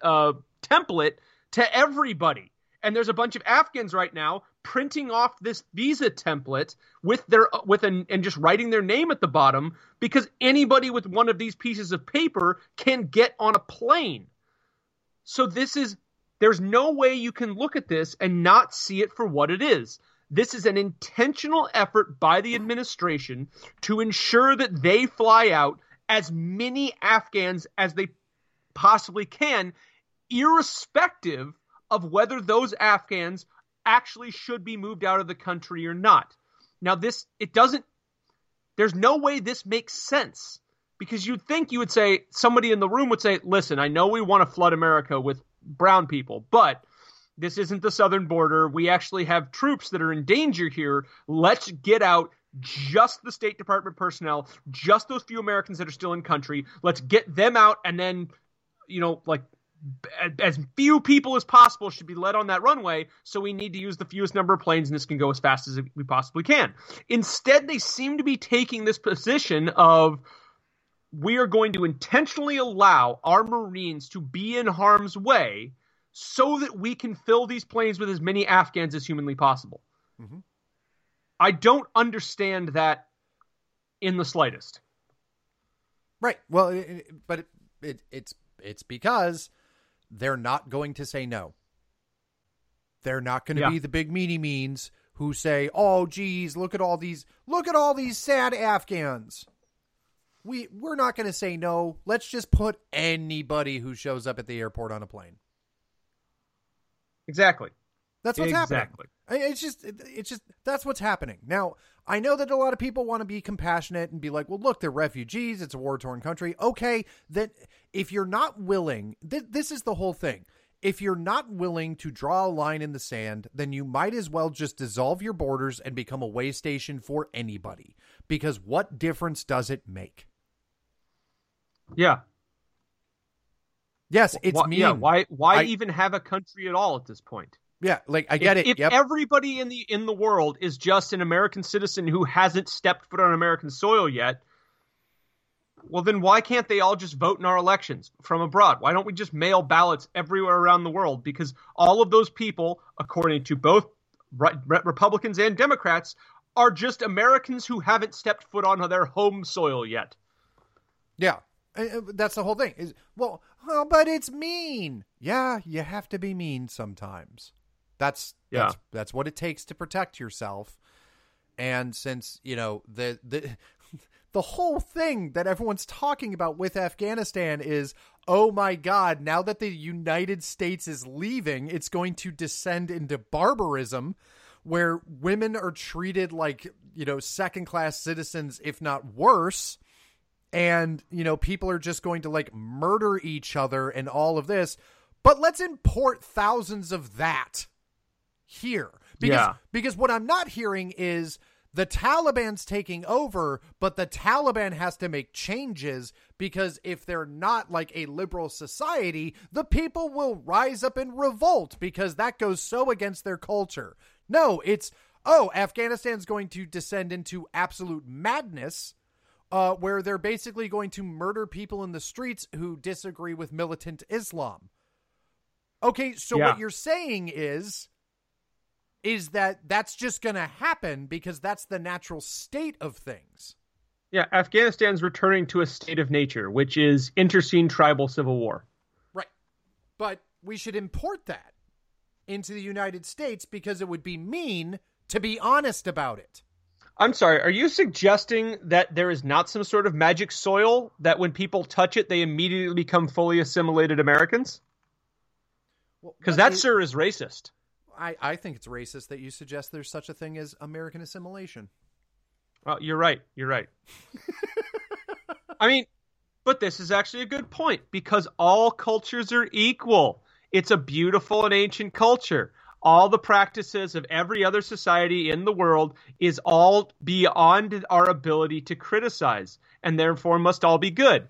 uh, template to everybody. And there's a bunch of Afghans right now printing off this visa template with their with an and just writing their name at the bottom because anybody with one of these pieces of paper can get on a plane. So this is there's no way you can look at this and not see it for what it is. This is an intentional effort by the administration to ensure that they fly out as many Afghans as they possibly can, irrespective of whether those Afghans actually should be moved out of the country or not. Now, this, it doesn't, there's no way this makes sense because you'd think you would say, somebody in the room would say, listen, I know we want to flood America with brown people, but this isn't the southern border. We actually have troops that are in danger here. Let's get out just the State Department personnel, just those few Americans that are still in country. Let's get them out and then, you know, like as few people as possible should be led on that runway. So we need to use the fewest number of planes and this can go as fast as we possibly can. Instead, they seem to be taking this position of, we are going to intentionally allow our Marines to be in harm's way so that we can fill these planes with as many Afghans as humanly possible. Mm-hmm. I don't understand that in the slightest. Right. Well, it, but it, it, it's it's because they're not going to say no. They're not going to yeah. be the big meanie means who say, "Oh, geez, look at all these, look at all these sad Afghans." We we're not going to say no. Let's just put anybody who shows up at the airport on a plane. Exactly. That's what's exactly. happening. It's just, it's just that's what's happening now. I know that a lot of people want to be compassionate and be like, "Well, look, they're refugees. It's a war-torn country." Okay, that if you're not willing, th- this is the whole thing. If you're not willing to draw a line in the sand, then you might as well just dissolve your borders and become a way station for anybody. Because what difference does it make? Yeah, Yes, it's why, mean. Yeah, why why I, even have a country at all at this point? Yeah, like I get if, it. If yep. everybody in the in the world is just an American citizen who hasn't stepped foot on American soil yet, well then why can't they all just vote in our elections from abroad? Why don't we just mail ballots everywhere around the world? Because all of those people, according to both Republicans and Democrats, are just Americans who haven't stepped foot on their home soil yet. Yeah, uh, uh, that's the whole thing. Is well, oh, but it's mean. Yeah, you have to be mean sometimes. That's yeah. That's, that's what it takes to protect yourself. And since you know the the the whole thing that everyone's talking about with Afghanistan is, oh my God, now that the United States is leaving, it's going to descend into barbarism where women are treated like, you know, second class citizens, if not worse and you know people are just going to like murder each other and all of this but let's import thousands of that here Because Yeah. because what I'm not hearing is the Taliban's taking over, but the Taliban has to make changes because if they're not like a liberal society, the people will rise up in revolt because that goes so against their culture. No, it's oh, Afghanistan's going to descend into absolute madness. Uh, where they're basically going to murder people in the streets who disagree with militant Islam. Okay, so Yeah. what you're saying is is that that's just going to happen because that's the natural state of things. Yeah, Afghanistan's returning to a state of nature, which is internecine tribal civil war. Right. But we should import that into the United States because it would be mean to be honest about it. I'm sorry, are you suggesting that there is not some sort of magic soil that when people touch it, they immediately become fully assimilated Americans? Because that, is, sir, is racist. I, I think it's racist that you suggest there's such a thing as American assimilation. Well, you're right. You're right. I mean, but this is actually a good point because all cultures are equal. It's a beautiful and ancient culture. All the practices of every other society in the world is all beyond our ability to criticize and therefore must all be good.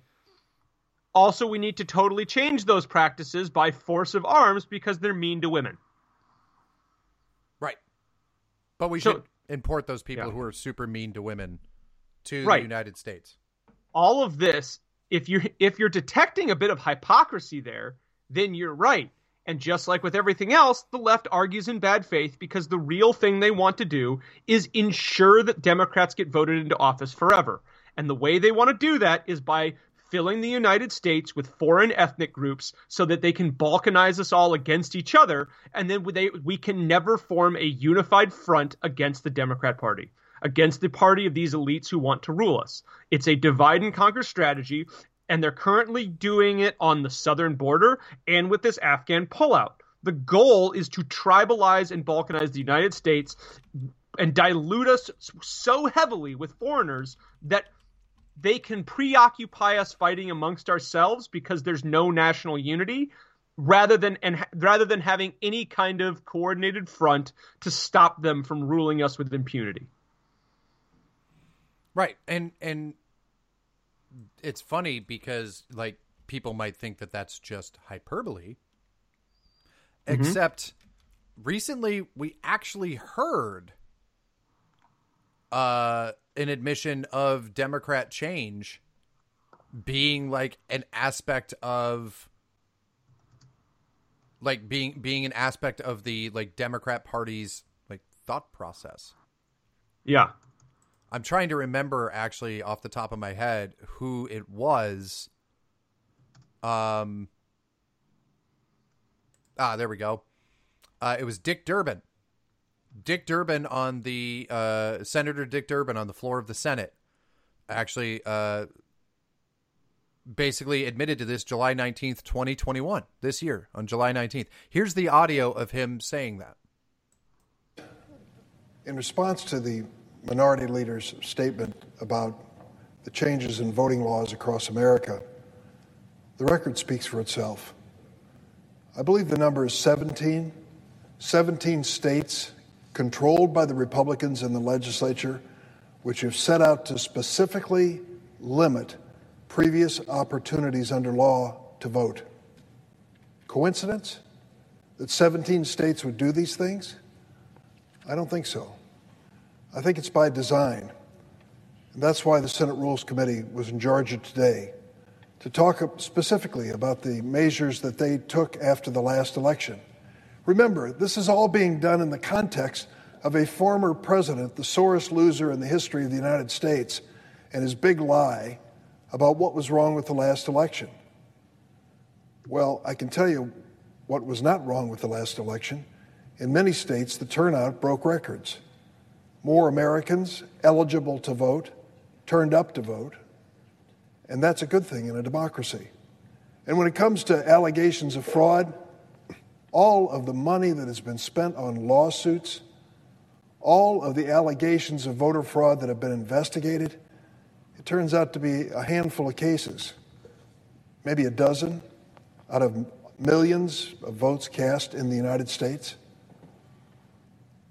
Also, we need to totally change those practices by force of arms because they're mean to women. But we So- should import those people Yeah. who are super mean to women to Right. the United States. all of this if you're if you're detecting a bit of hypocrisy there then you're right and just like with everything else the left argues in bad faith because the real thing they want to do is ensure that democrats get voted into office forever and the way they want to do that is by filling the united states with foreign ethnic groups so that they can balkanize us all against each other and then they, we can never form a unified front against the democrat party against the party of these elites who want to rule us. It's a divide and conquer strategy, and they're currently doing it on the southern border and with this Afghan pullout. The goal is to tribalize and balkanize the United States and dilute us so heavily with foreigners that they can preoccupy us fighting amongst ourselves because there's no national unity rather than and rather than having any kind of coordinated front to stop them from ruling us with impunity. Right. And and it's funny because like people might think that that's just hyperbole. Except recently we actually heard uh an admission of demographic change being like an aspect of like being being an aspect of the like democrat party's like thought process Yeah. I'm trying to remember actually off the top of my head who it was. Um. Ah, there we go. Uh, it was Dick Durbin. Dick Durbin on the uh, Senator Dick Durbin on the floor of the Senate actually uh, basically admitted to this July 19th, 2021, this year on July 19th. Here's the audio of him saying that. In response to the minority leader's statement about the changes in voting laws across America, the record speaks for itself. I believe the number is 17. 17 states controlled by the Republicans in the legislature, which have set out to specifically limit previous opportunities under law to vote. Coincidence that 17 states would do these things? I don't think so. I think it's by design. And that's why the Senate Rules Committee was in Georgia today to talk specifically about the measures that they took after the last election. Remember, this is all being done in the context of a former president, the sorest loser in the history of the United States, and his big lie about what was wrong with the last election. Well, I can tell you what was not wrong with the last election. In many states, the turnout broke records. More Americans eligible to vote turned up to vote, and that's a good thing in a democracy. And when it comes to allegations of fraud, all of the money that has been spent on lawsuits, all of the allegations of voter fraud that have been investigated, it turns out to be a handful of cases, maybe a dozen out of millions of votes cast in the United States.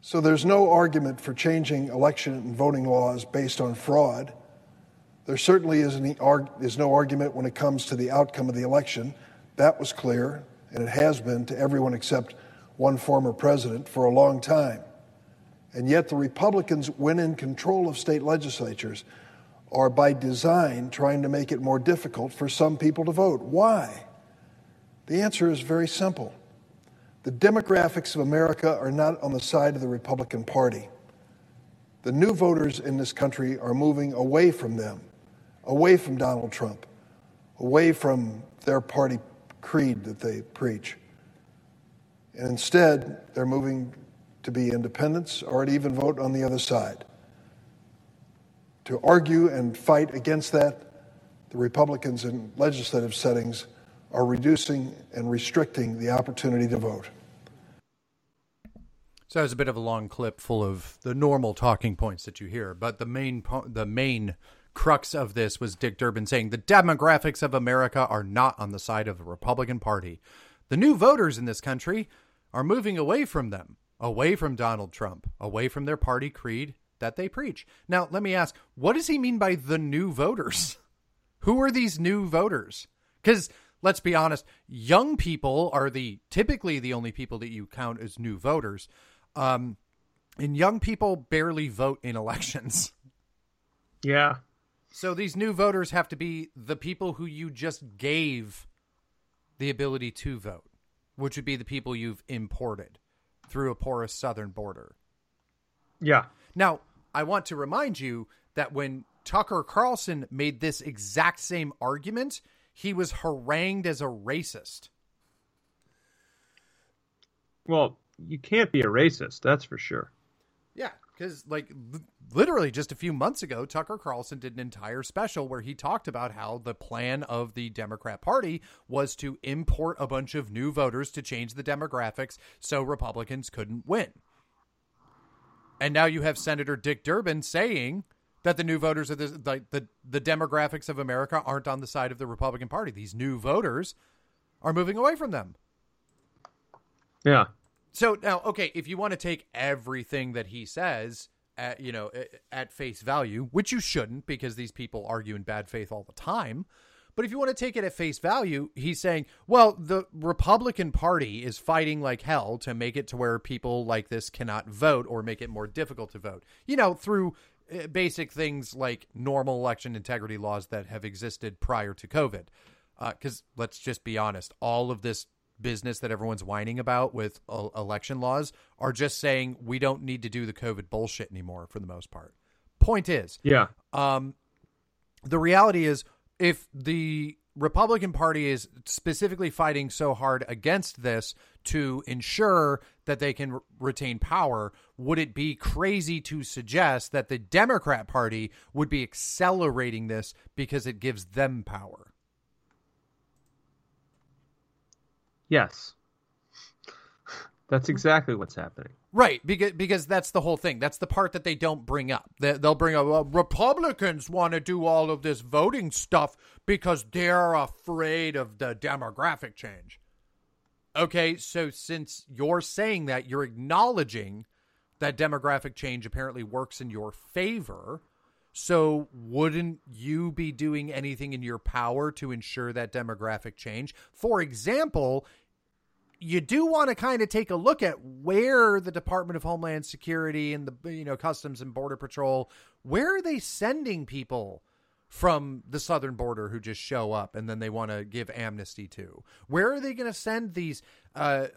So there's no argument for changing election and voting laws based on fraud. There certainly is, no argument when it comes to the outcome of the election. That was clear, and it has been to everyone except one former president for a long time. And yet, the Republicans, when in control of state legislatures, are by design trying to make it more difficult for some people to vote. Why? The answer is very simple. The demographics of America are not on the side of the Republican Party. The new voters in this country are moving away from them, away from Donald Trump, away from their party creed that they preach. And instead, they're moving to be independents or to even vote on the other side. To argue and fight against that, the Republicans in legislative settings are reducing and restricting the opportunity to vote. So that was a bit of a long clip full of the normal talking points that you hear, but the main the main crux of this was Dick Durbin saying the demographics of America are not on the side of the Republican Party. The new voters in this country are moving away from them, away from Donald Trump, away from their party creed that they preach. Now, let me ask, what does he mean by the new voters? Who are these new voters? Cuz let's be honest, young people are the typically the only people that you count as new voters. Um, and young people barely vote in elections. Yeah. So these new voters have to be the people who you just gave the ability to vote, which would be the people you've imported through a porous southern border. Yeah. Now, I want to remind you that when Tucker Carlson made this exact same argument, he was harangued as a racist. Well, you can't be a racist, that's for sure. Yeah, because like literally just a few months ago, Tucker Carlson did an entire special where he talked about how the plan of the Democrat Party was to import a bunch of new voters to change the demographics so Republicans couldn't win. And now you have Senator Dick Durbin saying that the new voters of the, the the the demographics of America aren't on the side of the Republican Party. These new voters are moving away from them. Yeah. So now, okay, if you want to take everything that he says at you know at face value, which you shouldn't because these people argue in bad faith all the time. But if you want to take it at face value, he's saying, well, the Republican Party is fighting like hell to make it to where people like this cannot vote or make it more difficult to vote. You know, through uh, basic things like normal election integrity laws that have existed prior to COVID. Because uh, let's just be honest, all of this business that everyone's whining about with uh, election laws are just saying we don't need to do the COVID bullshit anymore for the most part. Point is, yeah. Um, the reality is, if the Republican Party is specifically fighting so hard against this to ensure that they can retain power, would it be crazy to suggest that the Democrat Party would be accelerating this because it gives them power? Yes. That's exactly what's happening. Right, because because that's the whole thing. That's the part that they don't bring up. They, will bring up well, Republicans want to do all of this voting stuff because they're afraid of the demographic change. Okay, so since you're saying that, you're acknowledging that demographic change apparently works in your favor. So, wouldn't you be doing anything in your power to ensure that demographic change? For example, you do want to kind of take a look at where the Department of Homeland Security and the you know Customs and Border Patrol where are they sending people from the southern border who just show up and then they want to give amnesty to? Where are they going to send these uh,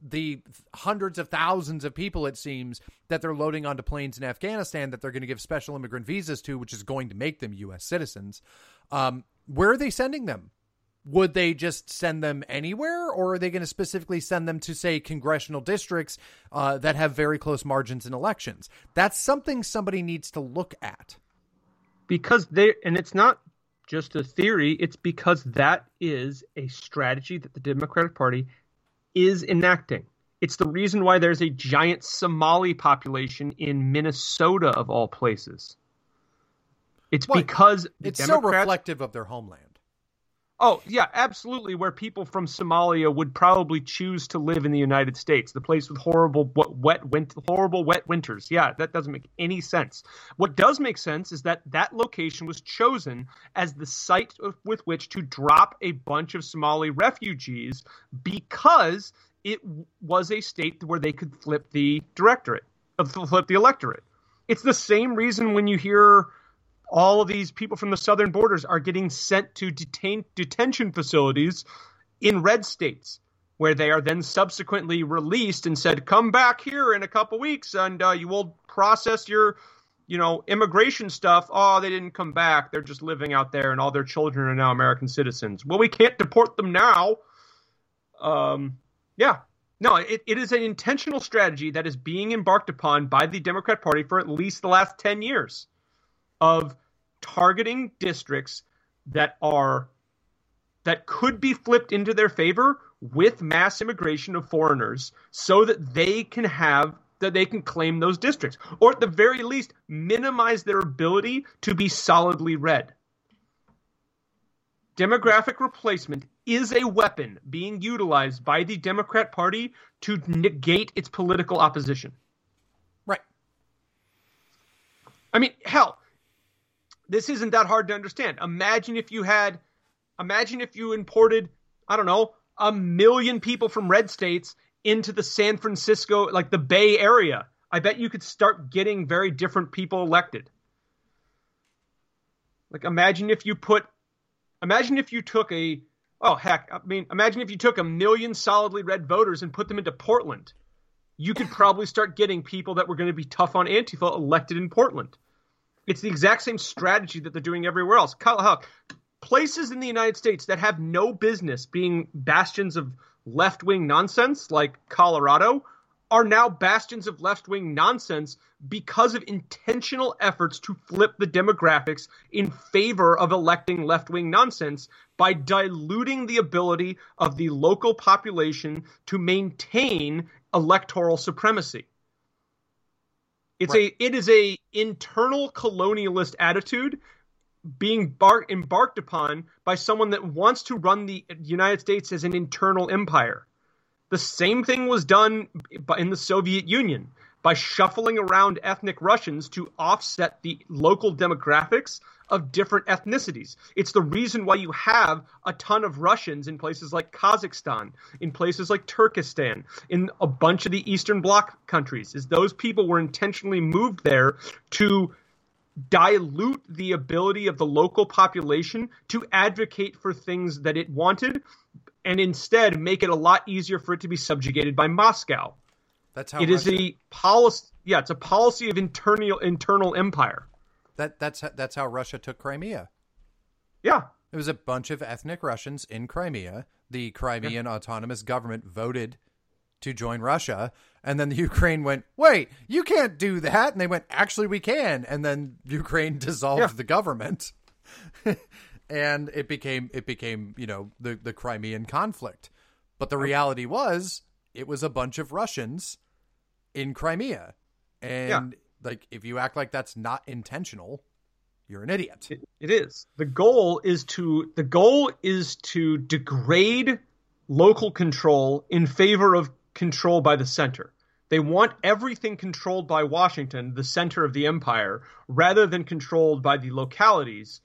the hundreds of thousands of people it seems that they're loading onto planes in Afghanistan that they're going to give special immigrant visas to, which is going to make them U.S. citizens? Um, where are they sending them? would they just send them anywhere or are they going to specifically send them to say congressional districts uh, that have very close margins in elections that's something somebody needs to look at because they and it's not just a theory it's because that is a strategy that the democratic party is enacting. It's the reason why there's a giant somali population in minnesota of all places. It's what? because it's so reflective of their homeland Oh yeah, absolutely. Where people from Somalia would probably choose to live in the United States, the place with horrible wet, wet horrible wet winters. Yeah, that doesn't make any sense. What does make sense is that that location was chosen as the site with which to drop a bunch of Somali refugees because it was a state where they could flip the directorate, flip the electorate. It's the same reason when you hear all of these people from the southern borders are getting sent to detain detention facilities in red states where they are then subsequently released and said come back here in a couple weeks and uh, you will process your you know immigration stuff. Oh they didn't come back. They're just living out there and all their children are now american citizens. Well we can't deport them now. Um yeah. No it, it is an intentional strategy that is being embarked upon by the democrat party for at least the last 10 years of targeting districts that are that could be flipped into their favor with mass immigration of foreigners so that they can have that they can claim those districts or at the very least minimize their ability to be solidly red demographic replacement is a weapon being utilized by the democrat party to negate its political opposition. Right. I mean hell this isn't that hard to understand. Imagine if you had, imagine if you imported, I don't know, a million people from red states into the San Francisco, like the Bay Area. I bet you could start getting very different people elected. Like, imagine if you put, imagine if you took a, oh heck, I mean, imagine if you took a million solidly red voters and put them into Portland. You could probably start getting people that were going to be tough on Antifa elected in Portland. It's the exact same strategy that they're doing everywhere else. Kyle places in the United States that have no business being bastions of left wing nonsense, like Colorado, are now bastions of left wing nonsense because of intentional efforts to flip the demographics in favor of electing left wing nonsense by diluting the ability of the local population to maintain electoral supremacy. It's right. a it is a internal colonialist attitude being bar- embarked upon by someone that wants to run the United States as an internal empire. The same thing was done in the Soviet Union by shuffling around ethnic Russians to offset the local demographics of different ethnicities. It's the reason why you have a ton of Russians in places like Kazakhstan, in places like Turkestan, in a bunch of the Eastern Bloc countries. Is those people were intentionally moved there to dilute the ability of the local population to advocate for things that it wanted and instead make it a lot easier for it to be subjugated by Moscow. That's how it Russia... is a policy. Yeah, it's a policy of internal internal empire. That that's that's how Russia took Crimea. Yeah, it was a bunch of ethnic Russians in Crimea. The Crimean yeah. autonomous government voted to join Russia, and then the Ukraine went, "Wait, you can't do that." And they went, "Actually, we can." And then Ukraine dissolved yeah. the government. and it became it became, you know, the the Crimean conflict. But the reality was it was a bunch of Russians in Crimea. And yeah like if you act like that's not intentional, you're an idiot. It, it is. The goal is to the goal is to degrade local control in favor of control by the center. They want everything controlled by Washington, the center of the empire, rather than controlled by the localities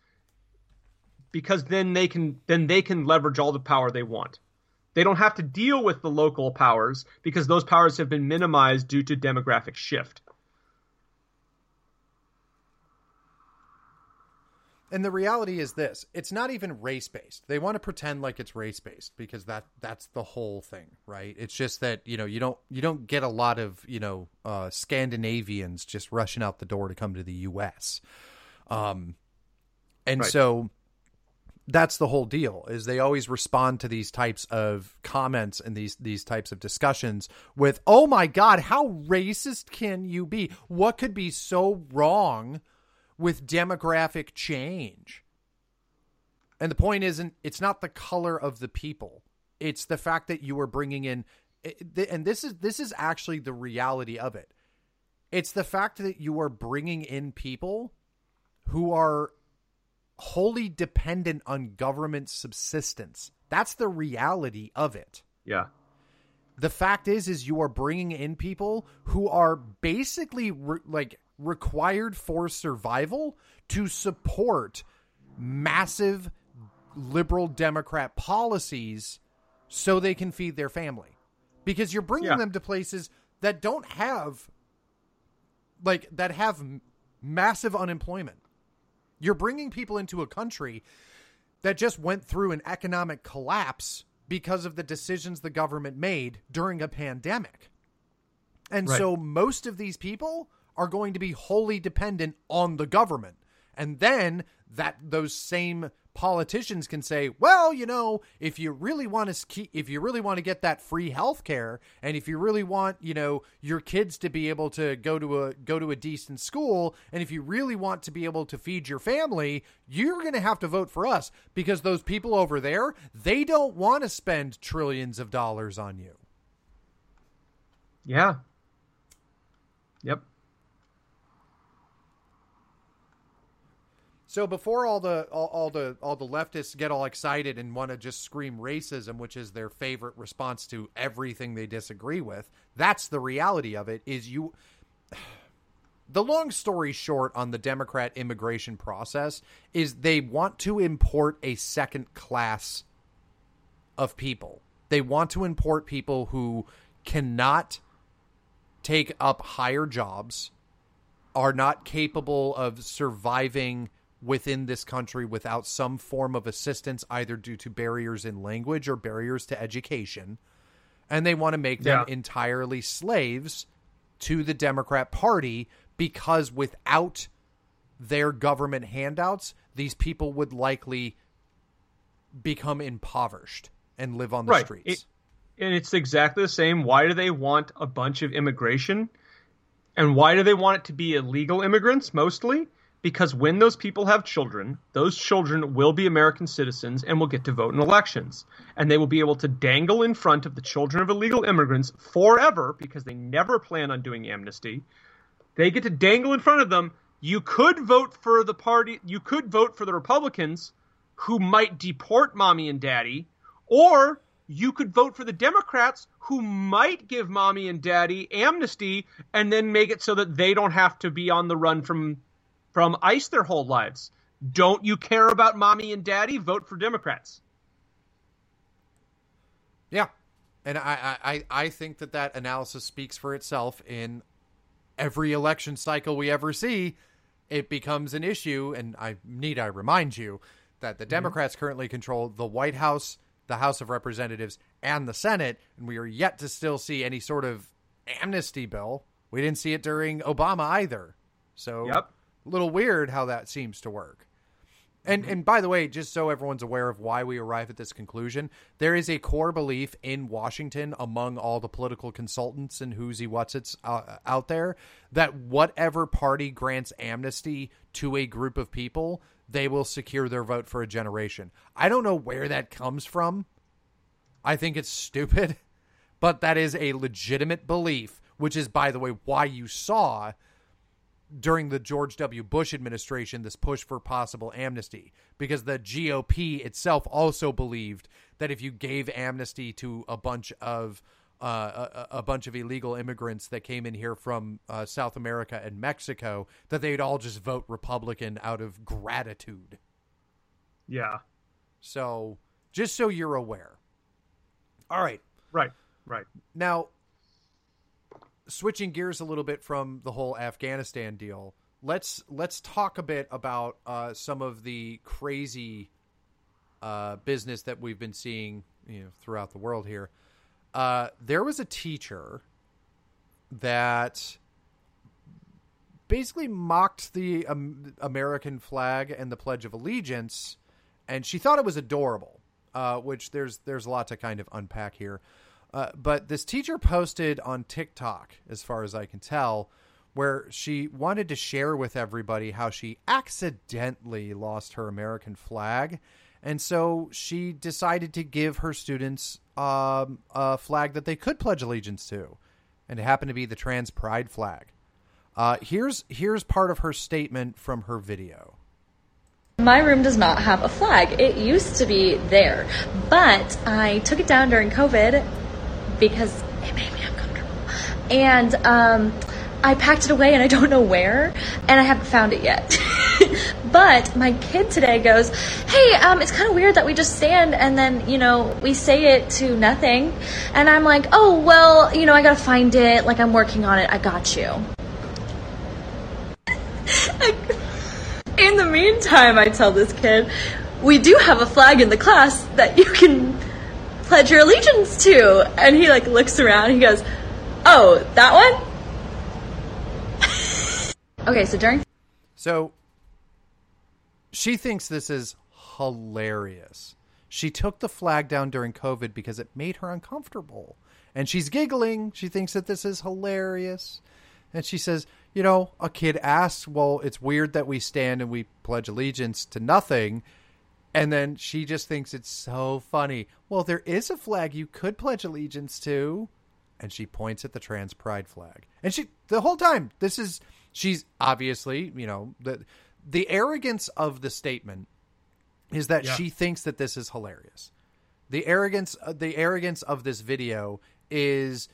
because then they can then they can leverage all the power they want. They don't have to deal with the local powers because those powers have been minimized due to demographic shift. And the reality is this: it's not even race based. They want to pretend like it's race based because that that's the whole thing, right? It's just that you know you don't you don't get a lot of you know uh, Scandinavians just rushing out the door to come to the U.S. Um, and right. so that's the whole deal is they always respond to these types of comments and these these types of discussions with oh my god how racist can you be what could be so wrong with demographic change. And the point isn't, it's not the color of the people. It's the fact that you are bringing in, eh, and this is this is actually the reality of it. It's the fact that you are bringing in people who are wholly dependent on government subsistence. That's the reality of it. Yeah. The fact is is you are bringing in people who are basically re- like required for survival to support massive liberal democrat policies so they can feed their family. Because you're bringing Yeah. them to places that don't have like that have massive unemployment. You're bringing people into a country that just went through an economic collapse because of the decisions the government made during a pandemic. And Right. so most of these people are going to be wholly dependent on the government. And then that those same politicians can say, well, you know, if you really want to keep, if you really want to get that free health care and if you really want, you know, your kids to be able to go to a go to a decent school and if you really want to be able to feed your family, you're going to have to vote for us because those people over there, they don't want to spend trillions of dollars on you. Yeah. Yep. So before all the all, all the all the leftists get all excited and want to just scream racism, which is their favorite response to everything they disagree with, that's the reality of it. Is you. The long story short on the Democrat immigration process is they want to import a second class of people. They want to import people who cannot take up higher jobs, are not capable of surviving within this country without some form of assistance, either due to barriers in language or barriers to education. And they want to make them Yeah. entirely slaves to the Democrat Party because without their government handouts, these people would likely become impoverished and live on the Right. streets. It- and it's exactly the same. Why do they want a bunch of immigration? And why do they want it to be illegal immigrants mostly? Because when those people have children, those children will be American citizens and will get to vote in elections. And they will be able to dangle in front of the children of illegal immigrants forever because they never plan on doing amnesty. They get to dangle in front of them. You could vote for the party, you could vote for the Republicans who might deport mommy and daddy, or you could vote for the Democrats who might give mommy and daddy amnesty and then make it so that they don't have to be on the run from from ICE their whole lives. Don't you care about mommy and daddy? Vote for Democrats. Yeah, and I, I, I- think that that analysis speaks for itself. In every election cycle we ever see, it becomes an issue. And I need I remind you that the mm-hmm. Democrats currently control the White House, the House of Representatives, and the Senate, and we are yet to still see any sort of amnesty bill. We didn't see it during Obama either. So, Yep. A little weird how that seems to work. And and by the way, just so everyone's aware of why we arrive at this conclusion, there is a core belief in Washington among all the political consultants and who's what's it's uh, out there that whatever party grants amnesty to a group of people, they will secure their vote for a generation. I don't know where that comes from. I think it's stupid, but that is a legitimate belief, which is by the way why you saw during the George W. Bush administration this push for possible amnesty because the GOP itself also believed that if you gave amnesty to a bunch of uh, a, a bunch of illegal immigrants that came in here from uh, South America and Mexico, that they'd all just vote Republican out of gratitude. Yeah. So, just so you're aware. All right. Right. Right. Now, switching gears a little bit from the whole Afghanistan deal, let's let's talk a bit about uh, some of the crazy uh, business that we've been seeing, you know, throughout the world here. Uh, there was a teacher that basically mocked the um, American flag and the Pledge of Allegiance, and she thought it was adorable. Uh, which there's there's a lot to kind of unpack here. Uh, but this teacher posted on TikTok, as far as I can tell, where she wanted to share with everybody how she accidentally lost her American flag. And so she decided to give her students um, a flag that they could pledge allegiance to. And it happened to be the trans pride flag. Uh, here's here's part of her statement from her video. My room does not have a flag. It used to be there, but I took it down during COVID because it made me uncomfortable. And um, I packed it away and I don't know where, and I haven't found it yet. but my kid today goes, Hey, um, it's kind of weird that we just stand and then, you know, we say it to nothing. And I'm like, Oh, well, you know, I gotta find it. Like, I'm working on it. I got you. in the meantime, I tell this kid, we do have a flag in the class that you can pledge your allegiance to. And he like looks around. He goes, "Oh, that one." okay, so during. So she thinks this is hilarious. She took the flag down during COVID because it made her uncomfortable. And she's giggling. She thinks that this is hilarious. And she says, you know, a kid asks, well, it's weird that we stand and we pledge allegiance to nothing. And then she just thinks it's so funny. Well, there is a flag you could pledge allegiance to. And she points at the trans pride flag. And she, the whole time, this is, she's obviously, you know, the, the arrogance of the statement is that Yeah. she thinks that this is hilarious. The arrogance, uh, the arrogance of this video is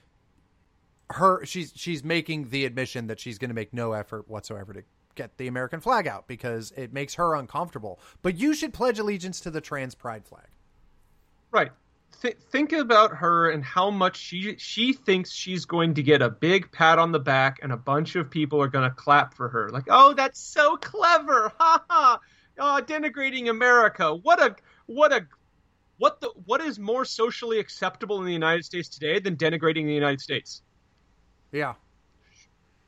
her she's she's making the admission that she's going to make no effort whatsoever to get the American flag out because it makes her uncomfortable. But you should pledge allegiance to the trans pride flag. Right. Th- think about her and how much she she thinks she's going to get a big pat on the back and a bunch of people are going to clap for her. Like, "Oh, that's so clever." Ha ha. Oh, denigrating America. What a what a what the what is more socially acceptable in the United States today than denigrating the United States? Yeah.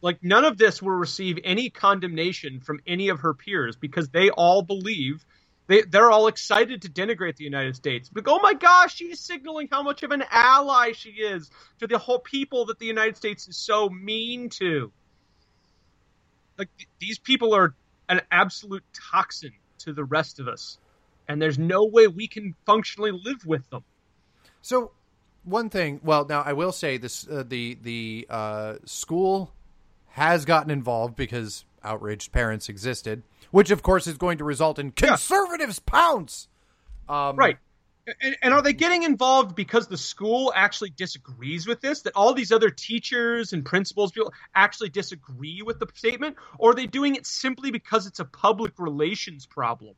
Like none of this will receive any condemnation from any of her peers because they all believe they they're all excited to denigrate the United States. Like, oh my gosh, she's signaling how much of an ally she is to the whole people that the United States is so mean to. Like th- these people are an absolute toxin to the rest of us, and there's no way we can functionally live with them. So one thing, well, now I will say this: uh, the the uh, school has gotten involved because outraged parents existed, which of course is going to result in conservatives pounce. Um, Right. And, and are they getting involved because the school actually disagrees with this? That all these other teachers and principals people actually disagree with the statement, or are they doing it simply because it's a public relations problem?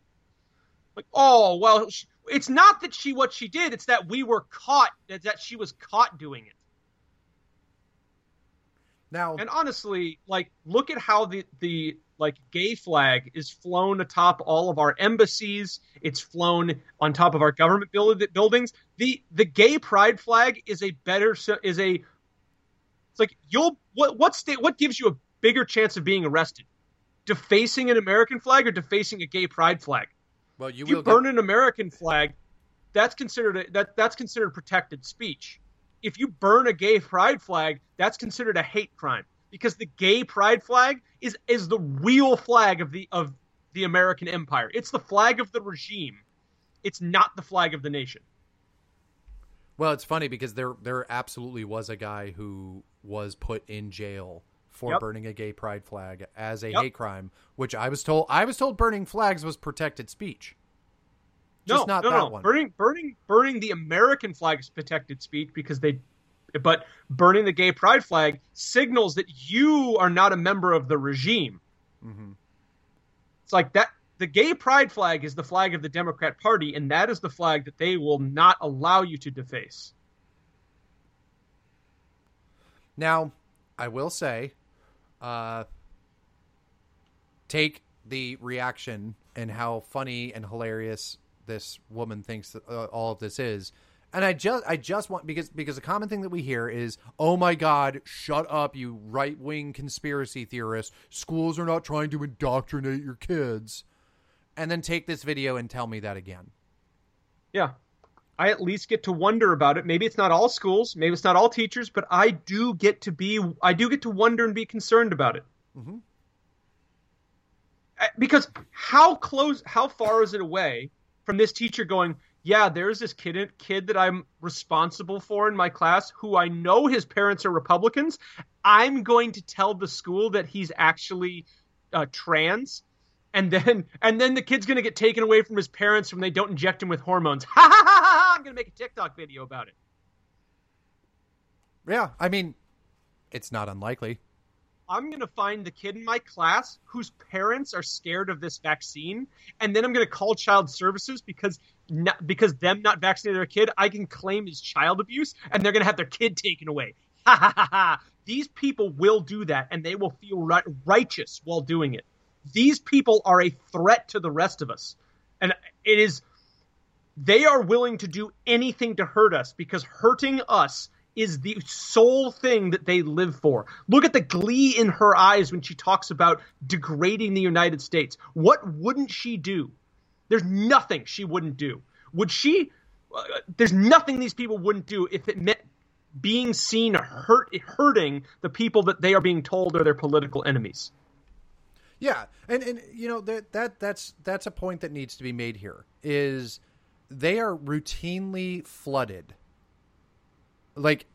Like, oh well, sh- it's not that she what she did; it's that we were caught. That that she was caught doing it. Now, And honestly, like, look at how the the like gay flag is flown atop all of our embassies. It's flown on top of our government build- buildings. The the gay pride flag is a better s- is a. It's like you'll what what state what gives you a bigger chance of being arrested, defacing an American flag or defacing a gay pride flag. well, you If you burn get, an American flag, that's considered a, that that's considered protected speech. If you burn a gay pride flag, that's considered a hate crime because the gay pride flag is is the real flag of the of the American empire. It's the flag of the regime. It's not the flag of the nation. Well, it's funny because there there absolutely was a guy who was put in jail for Yep. burning a gay pride flag as a Yep. hate crime, which I was told I was told burning flags was protected speech. Just no, not no, that no. one. Burning, burning, burning the American flag is protected speech because they, but burning the gay pride flag signals that you are not a member of the regime. Mm-hmm. It's like that. The gay pride flag is the flag of the Democrat Party, and that is the flag that they will not allow you to deface. Now, I will say, uh, take the reaction and how funny and hilarious this woman thinks that uh, all of this is. And I just, I just want because because a common thing that we hear is, "Oh my God, shut up, you right wing conspiracy theorists. Schools are not trying to indoctrinate your kids." And then take this video and tell me that again. Yeah. I at least get to wonder about it. Maybe it's not all schools, maybe it's not all teachers, but I do get to be, I do get to wonder and be concerned about it. Mhm. Uh, Because how close, how far is it away from this teacher going, yeah, there's this kid, kid that I'm responsible for in my class who I know his parents are Republicans. I'm going to tell the school that he's actually uh, trans and then and then the kid's gonna get taken away from his parents when they don't inject him with hormones. Ha ha ha ha! I'm gonna make a TikTok video about it. Yeah, I mean, it's not unlikely. I'm going to find the kid in my class whose parents are scared of this vaccine, and then I'm going to call child services because not, because them not vaccinating their kid, I can claim is child abuse, and they're going to have their kid taken away. Ha ha ha ha! These people will do that, and they will feel right, righteous while doing it. These people are a threat to the rest of us, and it is. They are willing to do anything to hurt us because hurting us is the sole thing that they live for. Look at the glee in her eyes when she talks about degrading the United States. What wouldn't she do? There's nothing she wouldn't do. Would she? Uh, there's nothing these people wouldn't do if it meant being seen hurt, hurting the people that they are being told are their political enemies. Yeah, and and you know that that that's that's a point that needs to be made here. Is they are routinely flooded like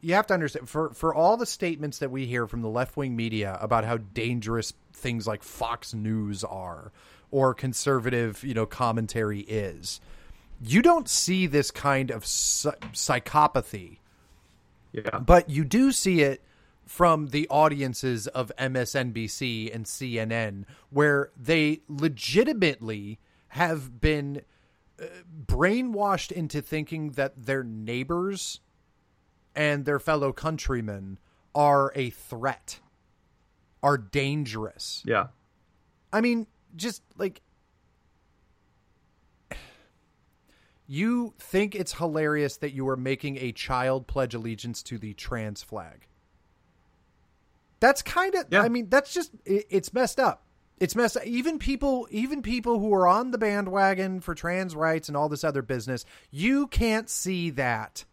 you have to understand for for all the statements that we hear from the left wing media about how dangerous things like Fox News are or conservative, you know, commentary is. You don't see this kind of psychopathy. Yeah. But you do see it from the audiences of MSNBC and CNN where they legitimately have been brainwashed into thinking that their neighbors and their fellow countrymen are a threat, are dangerous. Yeah. I mean, just like you think it's hilarious that you are making a child pledge allegiance to the trans flag. That's kind of, yeah. I mean, that's just, it, it's messed up. It's messed up. Even people, even people who are on the bandwagon for trans rights and all this other business, you can't see that.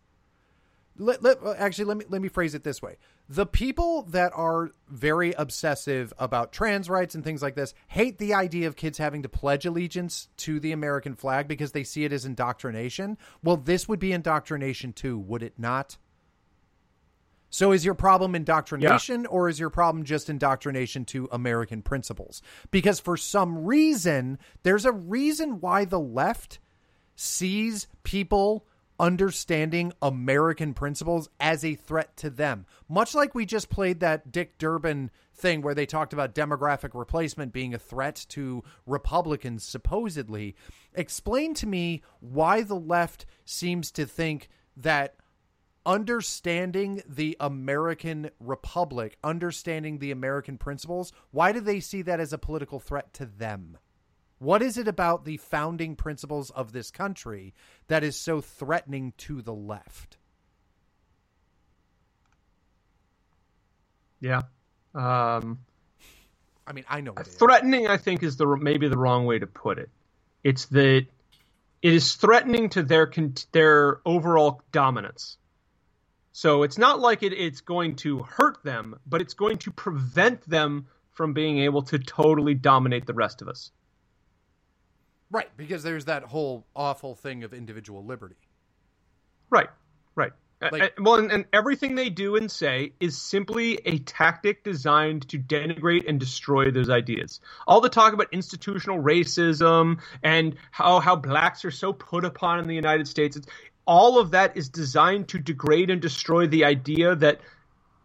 Let, let, actually, let me let me phrase it this way: the people that are very obsessive about trans rights and things like this hate the idea of kids having to pledge allegiance to the American flag because they see it as indoctrination. Well, this would be indoctrination too, would it not? So is your problem indoctrination yeah. or is your problem just indoctrination to American principles? Because for some reason, there's a reason why the left sees people understanding American principles as a threat to them. Much like we just played that Dick Durbin thing where they talked about demographic replacement being a threat to Republicans, supposedly. Explain to me why the left seems to think that understanding the American Republic, understanding the American principles, why do they see that as a political threat to them? What is it about the founding principles of this country that is so threatening to the left? Yeah. Um, I mean, I know threatening. I think is the maybe the wrong way to put it. It's that it is threatening to their their overall dominance. So it's not like it, it's going to hurt them, but it's going to prevent them from being able to totally dominate the rest of us. Right, because there's that whole awful thing of individual liberty. Right, right. Like, well, and, and, everything they do and say is simply a tactic designed to denigrate and destroy those ideas. All the talk about institutional racism and how how blacks are so put upon in the United States, it's, all of that is designed to degrade and destroy the idea that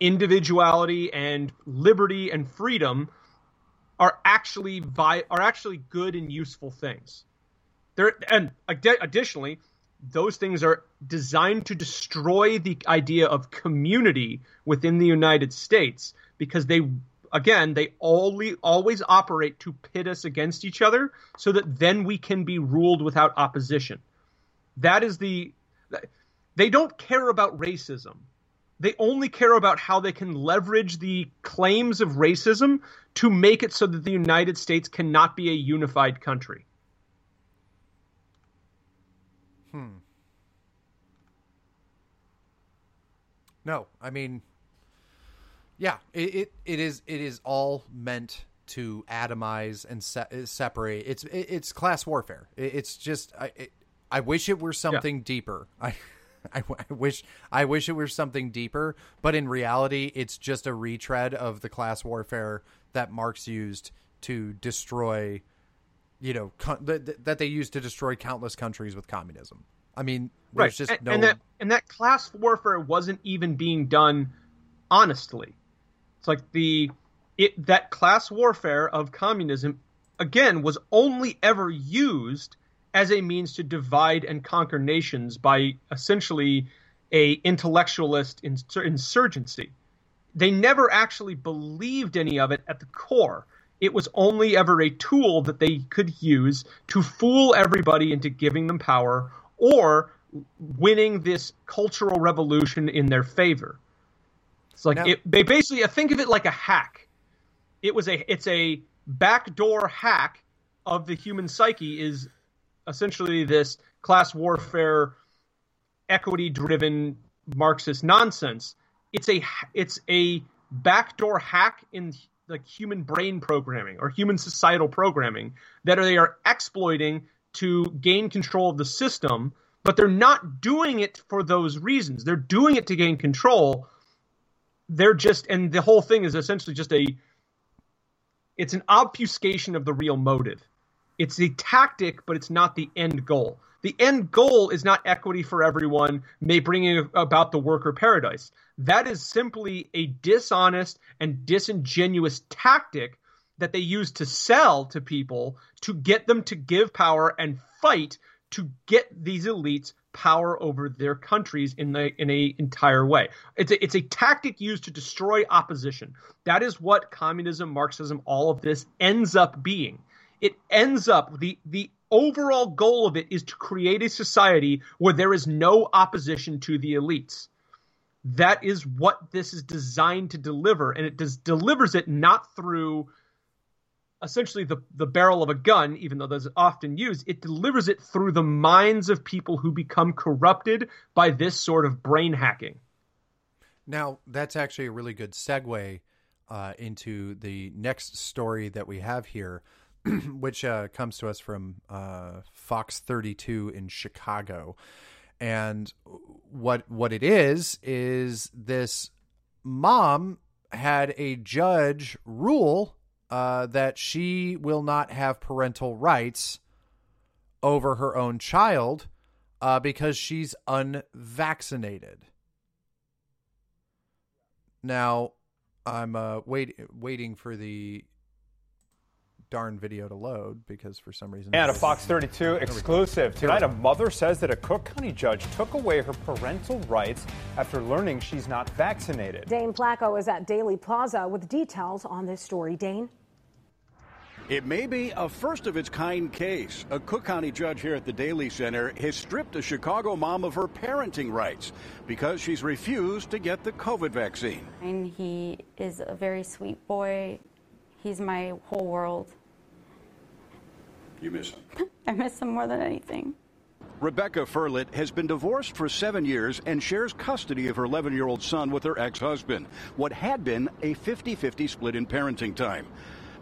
individuality and liberty and freedom are actually vi- are actually good and useful things. There and additionally, those things are designed to destroy the idea of community within the United States because they again they only always operate to pit us against each other so that then we can be ruled without opposition. That is the they don't care about racism. They only care about how they can leverage the claims of racism to make it so that the United States cannot be a unified country. Hmm. No, I mean, yeah, it, it, it is it is all meant to atomize and se- separate. It's it, it's class warfare. It, it's just I I wish it were something yeah. deeper. I, I, I, wish I wish it were something deeper, but in reality, it's just a retread of the class warfare that Marx used to destroy, you know, con- that, that they used to destroy countless countries with communism. I mean, there's right. just and, no. and that and that class warfare wasn't even being done honestly. It's like the it that class warfare of communism again was only ever used as a means to divide and conquer nations by essentially a intellectualist insur- insurgency. They never actually believed any of it at the core. It was only ever a tool that they could use to fool everybody into giving them power or winning this cultural revolution in their favor. It's like it, they basically uh, think of it like a hack. It was a it's a backdoor hack of the human psyche is essentially this class warfare equity driven marxist nonsense. It's a it's a backdoor hack in like human brain programming or human societal programming that they are exploiting to gain control of the system but they're not doing it for those reasons. They're doing it to gain control. They're just and the whole thing is essentially just a it's an obfuscation of the real motive it's a tactic but it's not the end goal the end goal is not equity for everyone may bringing about the worker paradise that is simply a dishonest and disingenuous tactic that they use to sell to people to get them to give power and fight to get these elites power over their countries in the in a entire way. It's a, it's a tactic used to destroy opposition. That is what communism, Marxism, all of this ends up being. It ends up the the overall goal of it is to create a society where there is no opposition to the elites. That is what this is designed to deliver, and it does delivers it not through essentially the, the barrel of a gun, even though that's often used, it delivers it through the minds of people who become corrupted by this sort of brain hacking. Now, that's actually a really good segue uh, into the next story that we have here, which uh, comes to us from uh, Fox 32 in Chicago. And what what it is is this mom had a judge rule uh, that she will not have parental rights over her own child uh, because she's unvaccinated. Now, I'm uh, wait, waiting for the darn video to load because for some reason. And a Fox 32 exclusive. Tonight, a mother says that a Cook County judge took away her parental rights after learning she's not vaccinated. Dane Placko is at Daley Plaza with details on this story. Dane? It may be a first of its kind case. A Cook County judge here at the Daley Center has stripped a Chicago mom of her parenting rights because she's refused to get the COVID vaccine. And he is a very sweet boy. He's my whole world. You miss him. I miss him more than anything. Rebecca Firlit has been divorced for seven years and shares custody of her 11 year old son with her ex husband. What had been a 50 50 split in parenting time.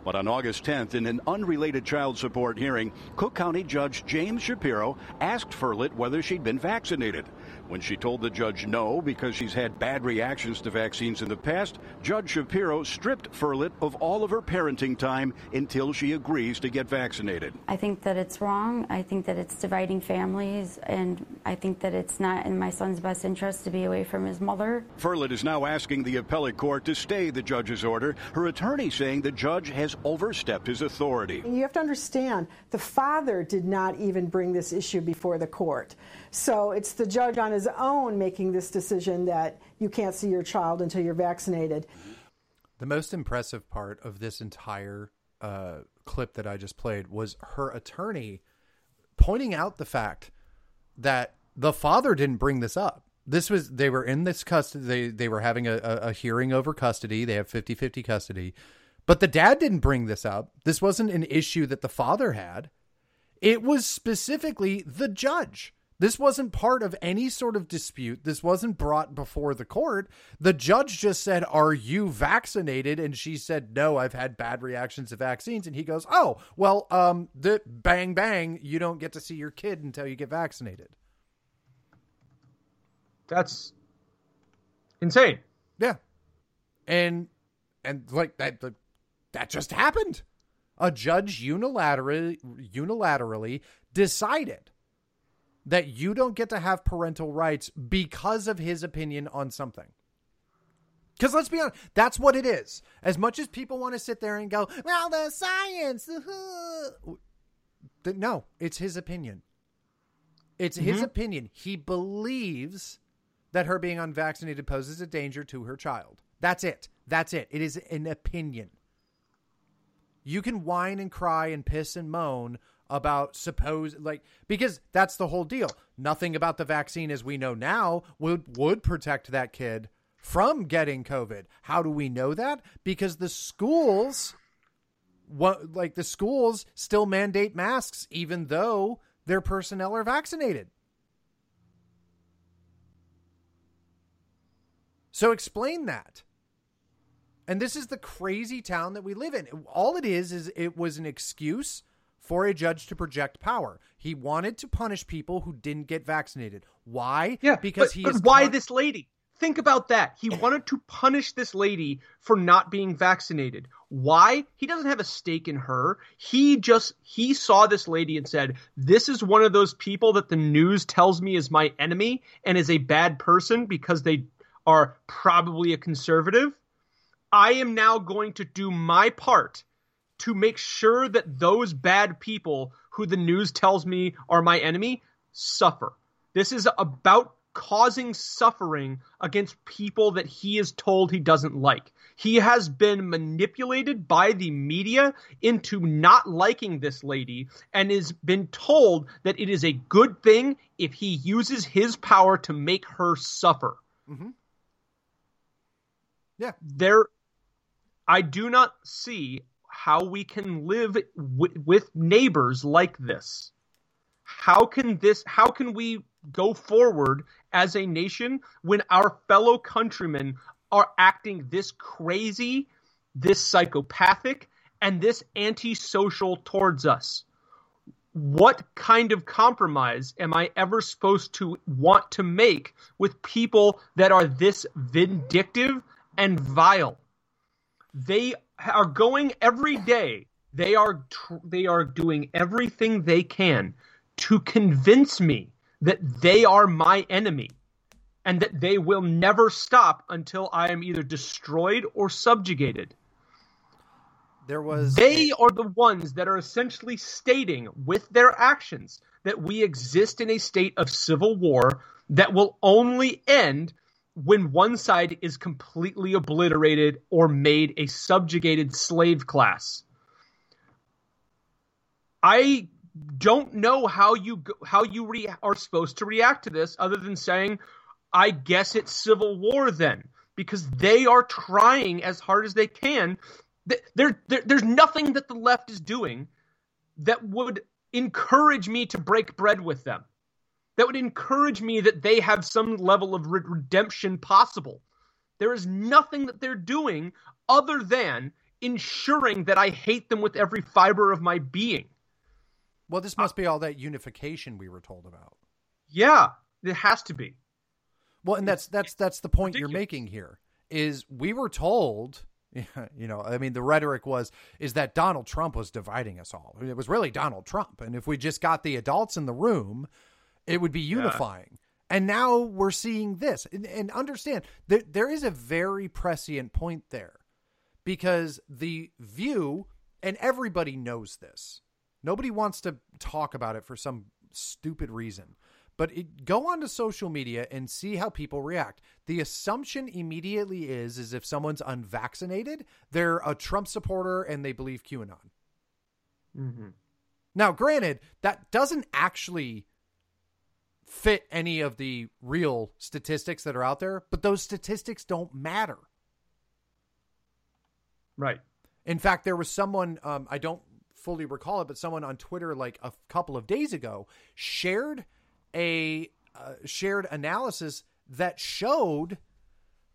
But on August 10th, in an unrelated child support hearing, Cook County Judge James Shapiro asked Firlit whether she'd been vaccinated. When she told the judge no because she's had bad reactions to vaccines in the past, Judge Shapiro stripped Firlit of all of her parenting time until she agrees to get vaccinated. I think that it's wrong. I think that it's dividing families, and I think that it's not in my son's best interest to be away from his mother. Firlit is now asking the appellate court to stay the judge's order. Her attorney saying the judge has overstepped his authority. You have to understand, the father did not even bring this issue before the court. So it's the judge on his own making this decision that you can't see your child until you're vaccinated. The most impressive part of this entire uh, clip that I just played was her attorney pointing out the fact that the father didn't bring this up. This was they were in this custody. They they were having a, a, a hearing over custody. They have 50-50 custody, but the dad didn't bring this up. This wasn't an issue that the father had. It was specifically the judge. This wasn't part of any sort of dispute. This wasn't brought before the court. The judge just said, Are you vaccinated? And she said, No, I've had bad reactions to vaccines. And he goes, Oh, well, um, the bang bang, you don't get to see your kid until you get vaccinated. That's insane. Yeah. And and like that that just happened. A judge unilaterally unilaterally decided that you don't get to have parental rights because of his opinion on something. Because let's be honest, that's what it is. As much as people want to sit there and go, well, the science, no, it's his opinion. It's mm-hmm. his opinion. He believes that her being unvaccinated poses a danger to her child. That's it. That's it. It is an opinion. You can whine and cry and piss and moan about suppose like because that's the whole deal. Nothing about the vaccine as we know now would would protect that kid from getting COVID. How do we know that? Because the schools what like the schools still mandate masks even though their personnel are vaccinated. So explain that. And this is the crazy town that we live in. All it is is it was an excuse for a judge to project power. He wanted to punish people who didn't get vaccinated. Why? Yeah, because but, he but. Why con- this lady? Think about that. He wanted to punish this lady for not being vaccinated. Why? He doesn't have a stake in her. He just he saw this lady and said, "This is one of those people that the news tells me is my enemy and is a bad person because they are probably a conservative. I am now going to do my part to make sure that those bad people who the news tells me are my enemy suffer. This is about causing suffering against people that he is told he doesn't like. He has been manipulated by the media into not liking this lady and has been told that it is a good thing if he uses his power to make her suffer. Mm-hmm. Yeah. There I do not see how we can live w- with neighbors like this. How can this how can we go forward as a nation when our fellow countrymen are acting this crazy, this psychopathic, and this antisocial towards us? What kind of compromise am I ever supposed to want to make with people that are this vindictive and vile? They are going every day. They are tr- they are doing everything they can to convince me that they are my enemy and that they will never stop until I am either destroyed or subjugated. There was They are the ones that are essentially stating with their actions that we exist in a state of civil war that will only end when one side is completely obliterated or made a subjugated slave class. I don't know how you how you re- are supposed to react to this other than saying I guess it's civil war then because they are trying as hard as they can there, there there's nothing that the left is doing that would encourage me to break bread with them that would encourage me that they have some level of redemption possible. There is nothing that they're doing other than ensuring that I hate them with every fiber of my being. Well, this must be all that unification we were told about. Yeah, it has to be. Well, and that's that's that's the point Ridiculous. you're making here. Is we were told you know i mean the rhetoric was is that donald trump was dividing us all it was really donald trump and if we just got the adults in the room it would be unifying. Yeah. And now we're seeing this. And, and understand that there is a very prescient point there because the view, and everybody knows this, nobody wants to talk about it for some stupid reason. But it, go onto social media and see how people react. The assumption immediately is is if someone's unvaccinated, they're a Trump supporter and they believe QAnon. Mm-hmm. Now, granted, that doesn't actually fit any of the real statistics that are out there, but those statistics don't matter. Right. In fact, there was someone, um, I don't fully recall it, but someone on Twitter like a couple of days ago shared a uh, shared analysis that showed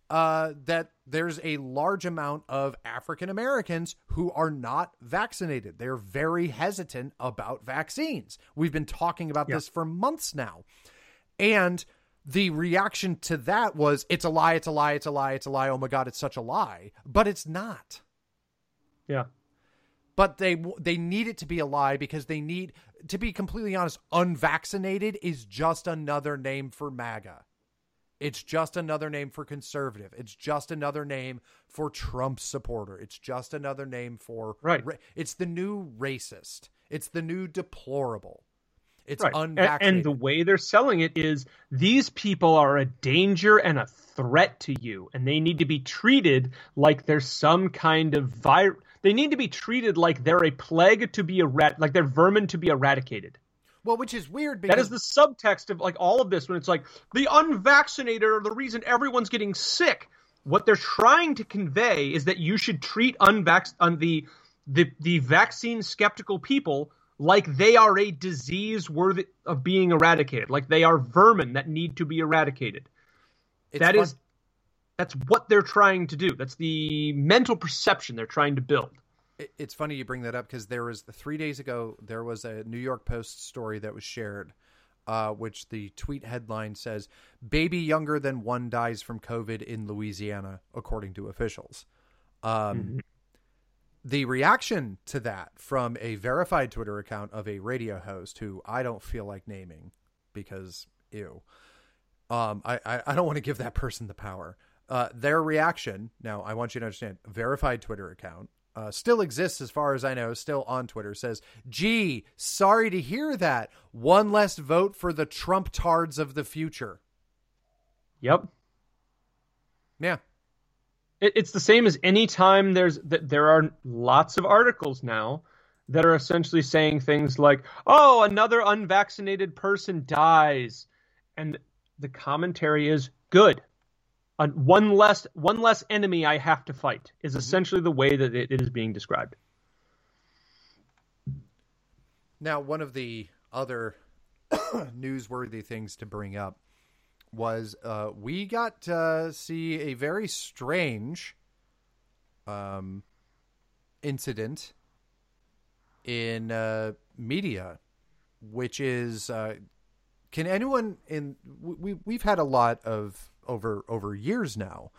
uh, that there's a large amount of African Americans who are not vaccinated. They're very hesitant about vaccines. We've been talking about yeah. this for months now. And the reaction to that was it's a lie, it's a lie, it's a lie, it's a lie. Oh my God, it's such a lie. But it's not. Yeah. but they they need it to be a lie because they need to be completely honest. Unvaccinated is just another name for MAGA. It's just another name for conservative. It's just another name for Trump supporter. It's just another name for right. it's the new racist. It's the new deplorable. It's right. unvaccinated. And, and, the way they're selling it is these people are a danger and a threat to you, and they need to be treated like they're some kind of virus. They need to be treated like they're a plague to be eradicated, like they're vermin to be eradicated. Well, which is weird because that is the subtext of like all of this when it's like the unvaccinated are the reason everyone's getting sick. What they're trying to convey is that you should treat unvax on the the the vaccine skeptical people like they are a disease worthy of being eradicated, like they are vermin that need to be eradicated. It's that fun. is that's what they're trying to do. That's the mental perception they're trying to build it's funny you bring that up because there was three days ago there was a New York Post story that was shared, uh, which the tweet headline says "Baby younger than one dies from COVID in Louisiana," according to officials. Um, mm-hmm. The reaction to that from a verified Twitter account of a radio host who I don't feel like naming because ew. Um, I, I, I don't want to give that person the power. Uh, their reaction now, I want you to understand verified Twitter account uh, still exists as far as I know, still on Twitter, says, Gee, sorry to hear that. One less vote for the Trump tards of the future. Yep. Yeah. It, it's the same as any time there's that there are lots of articles now that are essentially saying things like, "Oh, another unvaccinated person dies," and the commentary is good one less one less enemy I have to fight is mm-hmm. essentially the way that it, it is being described. Now, one of the other newsworthy things to bring up was uh, we got to see a very strange um, incident in uh, media, which is uh, can anyone in we we've had a lot of over over years now.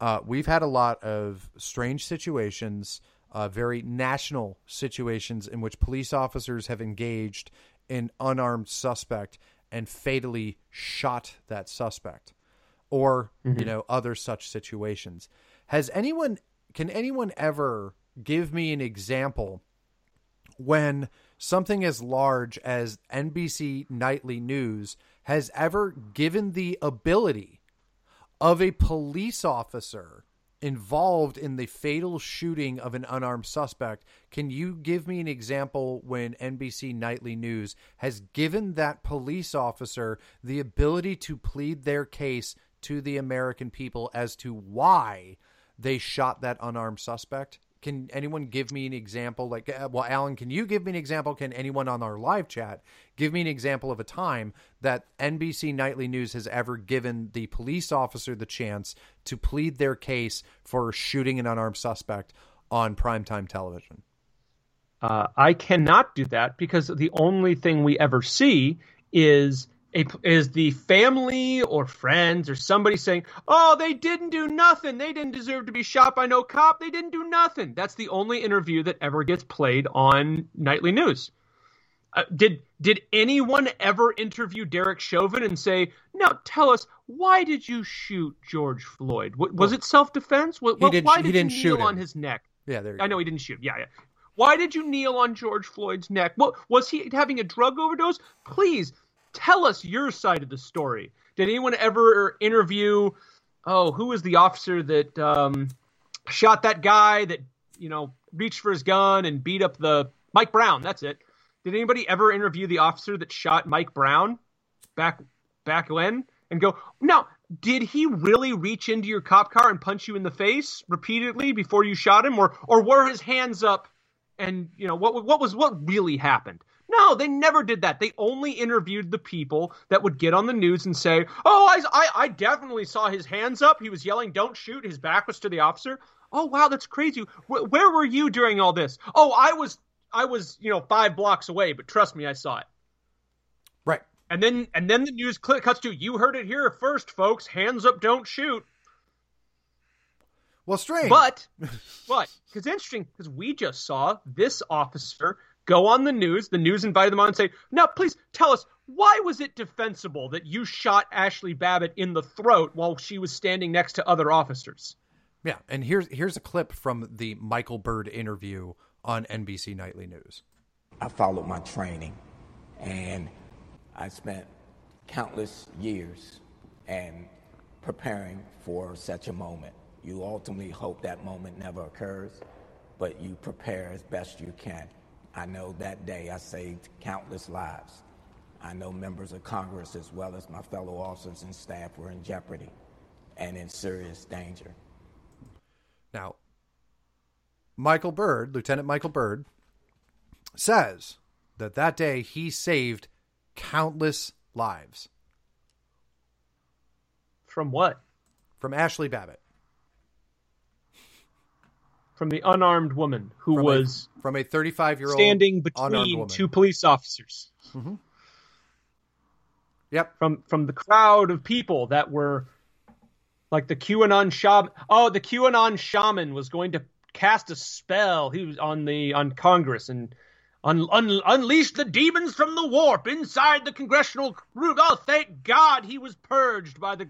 Uh, we've had a lot of strange situations, uh, very national situations in which police officers have engaged an unarmed suspect and fatally shot that suspect, or mm-hmm. you know other such situations. Has anyone? Can anyone ever give me an example when something as large as NBC Nightly News has ever given the ability of a police officer involved in the fatal shooting of an unarmed suspect. Can you give me an example when NBC Nightly News has given that police officer the ability to plead their case to the American people as to why they shot that unarmed suspect? Can anyone give me an example? Like, uh, well, Alan, can you give me an example? Can anyone on our live chat give me an example of a time that NBC Nightly News has ever given the police officer the chance to plead their case for shooting an unarmed suspect on primetime television? Uh, I cannot do that because the only thing we ever see is a, is the family or friends or somebody saying, "Oh, they didn't do nothing. They didn't deserve to be shot by no cop. They didn't do nothing." That's the only interview that ever gets played on nightly news. Uh, did did anyone ever interview Derek Chauvin and say, "Now tell us why did you shoot George Floyd? was well, it self defense? What, he did, why he did didn't you shoot kneel him. on his neck?" Yeah, there. I know he didn't shoot. Yeah, yeah. Why did you kneel on George Floyd's neck? What was he having a drug overdose? Please tell us your side of the story. Did anyone ever interview? Oh, who was the officer that um, shot that guy that you know reached for his gun and beat up the Mike Brown? That's it. Did anybody ever interview the officer that shot Mike Brown back back when and go, now, did he really reach into your cop car and punch you in the face repeatedly before you shot him, or or were his hands up? And you know what what was what really happened? No, they never did that. They only interviewed the people that would get on the news and say, "Oh, I, I, I definitely saw his hands up. He was yelling, "Don't shoot!" His back was to the officer. Oh, wow, that's crazy. Where, where were you during all this? Oh, I was, I was, you know, five blocks away. But trust me, I saw it. Right. And then, and then the news cuts to, "You heard it here first, folks. Hands up, don't shoot." Well, strange. But, but, because interesting, because we just saw this officer go on the news. The news invited them on and say, now, please tell us, why was it defensible that you shot Ashli Babbitt in the throat while she was standing next to other officers? Yeah, and here's here's a clip from the Michael Byrd interview on NBC Nightly News. I followed my training, and I spent countless years and preparing for such a moment. You ultimately hope that moment never occurs, but you prepare as best you can. I know that day I saved countless lives. I know members of Congress, as well as my fellow officers and staff, were in jeopardy and in serious danger. Now, Michael Byrd, Lieutenant Michael Byrd, says that that day he saved countless lives. From what? From Ashli Babbitt. From the unarmed woman who from was a, from a 35 year old standing between two police officers. Mm-hmm. Yep. From from the crowd of people that were like the QAnon shaman. Oh, the QAnon shaman was going to cast a spell. He was on the on Congress and un, un, unleashed the demons from the warp inside the congressional room. Oh, thank God he was purged by the.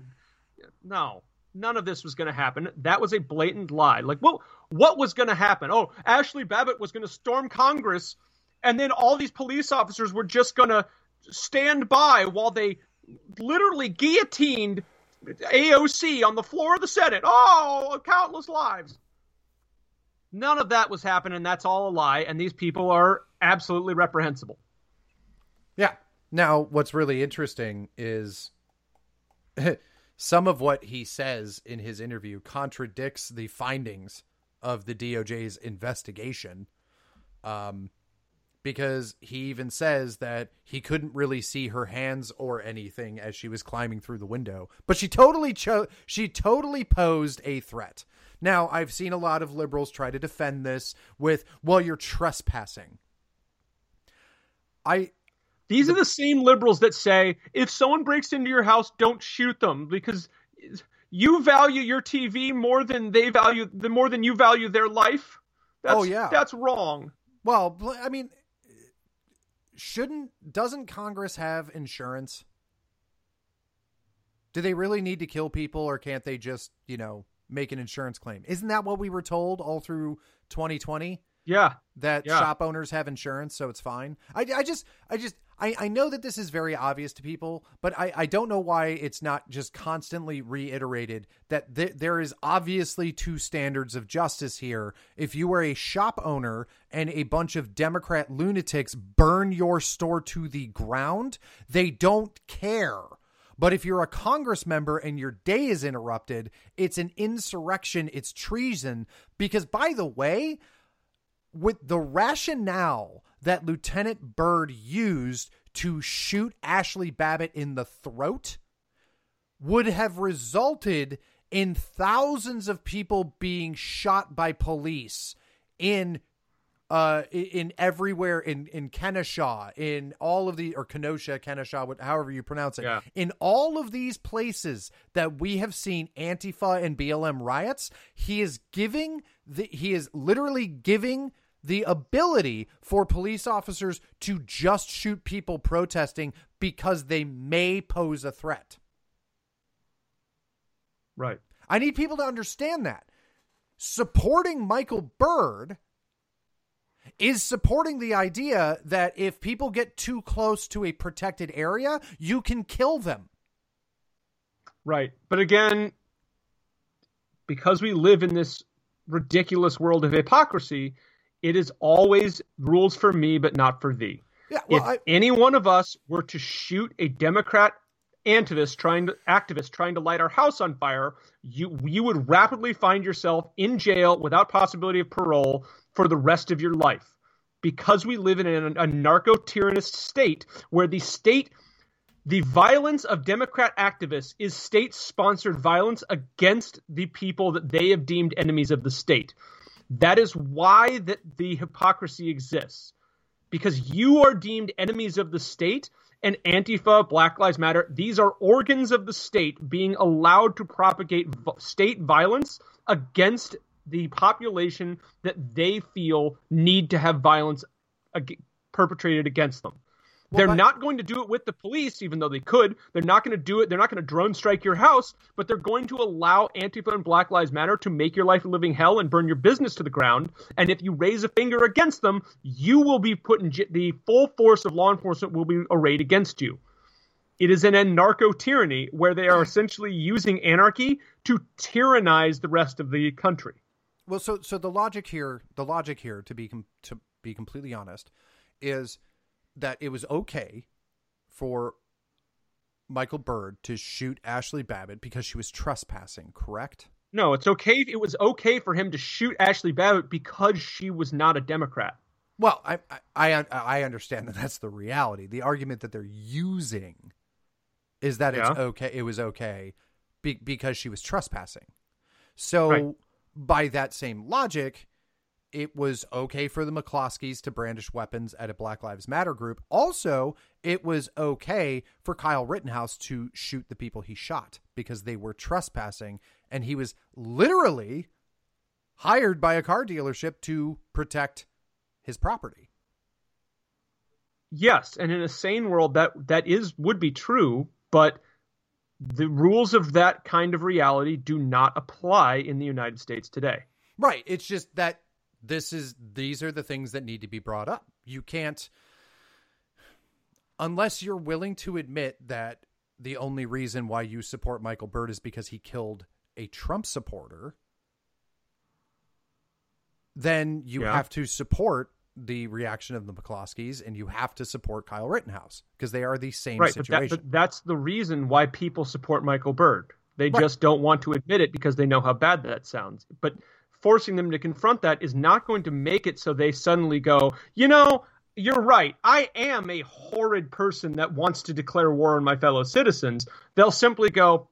No, none of this was going to happen. That was a blatant lie. Like, what what was going to happen? Oh, Ashli Babbitt was going to storm Congress, and then all these police officers were just going to stand by while they literally guillotined AOC on the floor of the Senate. Oh, countless lives. None of that was happening. That's all a lie. And these people are absolutely reprehensible. Yeah. Now, what's really interesting is some of what he says in his interview contradicts the findings of the DOJ's investigation. Um, because he even says that he couldn't really see her hands or anything as she was climbing through the window but she totally chose she totally posed a threat now i've seen a lot of liberals try to defend this with well you're trespassing i these are the same liberals that say if someone breaks into your house don't shoot them because you value your tv more than they value the more than you value their life that's, oh yeah that's wrong well i mean shouldn't doesn't Congress have insurance? Do they really need to kill people or can't they just, you know, make an insurance claim? Isn't that what we were told all through 2020? Yeah. That yeah. shop owners have insurance, so it's fine. I, I just, I just, I, I know that this is very obvious to people, but I, I don't know why it's not just constantly reiterated that th- there is obviously two standards of justice here. If you are a shop owner and a bunch of Democrat lunatics burn your store to the ground, they don't care. But if you're a Congress member and your day is interrupted, it's an insurrection, it's treason. Because, by the way, with the rationale that Lieutenant Byrd used to shoot Ashli Babbitt in the throat would have resulted in thousands of people being shot by police in uh in everywhere in in Kennesaw in all of the or Kenosha Kenosha, however you pronounce it yeah. in all of these places that we have seen Antifa and BLM riots he is giving the he is literally giving the ability for police officers to just shoot people protesting because they may pose a threat. Right. I need people to understand that. Supporting Michael Byrd is supporting the idea that if people get too close to a protected area, you can kill them. Right. But again, because we live in this ridiculous world of hypocrisy, it is always rules for me, but not for thee. Yeah, well, if I, any one of us were to shoot a Democrat activist trying to activist trying to light our house on fire, you you would rapidly find yourself in jail without possibility of parole for the rest of your life. Because we live in a, a narco tyrannist state where the state the violence of Democrat activists is state sponsored violence against the people that they have deemed enemies of the state. That is why that the hypocrisy exists. Because you are deemed enemies of the state and Antifa, Black Lives Matter, these are organs of the state being allowed to propagate state violence against the population that they feel need to have violence perpetrated against them. They're not going to do it with the police, even though they could. They're not going to do it. They're not going to drone strike your house, but they're going to allow Antifa and Black Lives Matter to make your life a living hell and burn your business to the ground. And if you raise a finger against them, you will be put in j- the full force of law enforcement will be arrayed against you. It is an anarcho tyranny where they are essentially using anarchy to tyrannize the rest of the country. Well, so so the logic here, the logic here, to be com- to be completely honest, is that it was okay for Michael Byrd to shoot Ashli Babbitt because she was trespassing. Correct? No, it's okay. It was okay for him to shoot Ashli Babbitt because she was not a Democrat. Well, I I I understand that that's the reality. The argument that they're using is that it's okay. It was okay be, because she was trespassing. So Right. by that same logic, it was okay for the McCloskeys to brandish weapons at a Black Lives Matter group. Also, it was okay for Kyle Rittenhouse to shoot the people he shot because they were trespassing, and he was literally hired by a car dealership to protect his property. Yes, and in a sane world that that is would be true, but the rules of that kind of reality do not apply in the United States today. Right. It's just that this is these are the things that need to be brought up. You can't unless you're willing to admit that the only reason why you support Michael Byrd is because he killed a Trump supporter, then you Yeah. have to support the reaction of the McCloskeys and you have to support Kyle Rittenhouse because they are the same right, but, that, situation. but that's the reason why people support Michael Byrd. They Right. just don't want to admit it because they know how bad that sounds. But forcing them to confront that is not going to make it so they suddenly go, you know, you're right. I am a horrid person that wants to declare war on my fellow citizens. They'll simply go,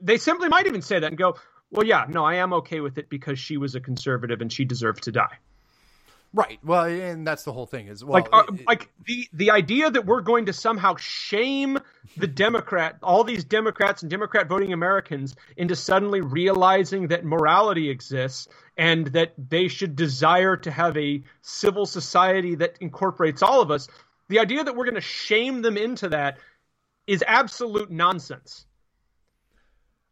they simply might even say that and go, well, yeah, no, I am okay with it because she was a conservative and she deserved to die. Right. Well, and that's the whole thing is well like, uh, it- like the the idea that we're going to somehow shame the Democrat, all these Democrats and Democrat voting Americans into suddenly realizing that morality exists and that they should desire to have a civil society that incorporates all of us. The idea that we're going to shame them into that is absolute nonsense.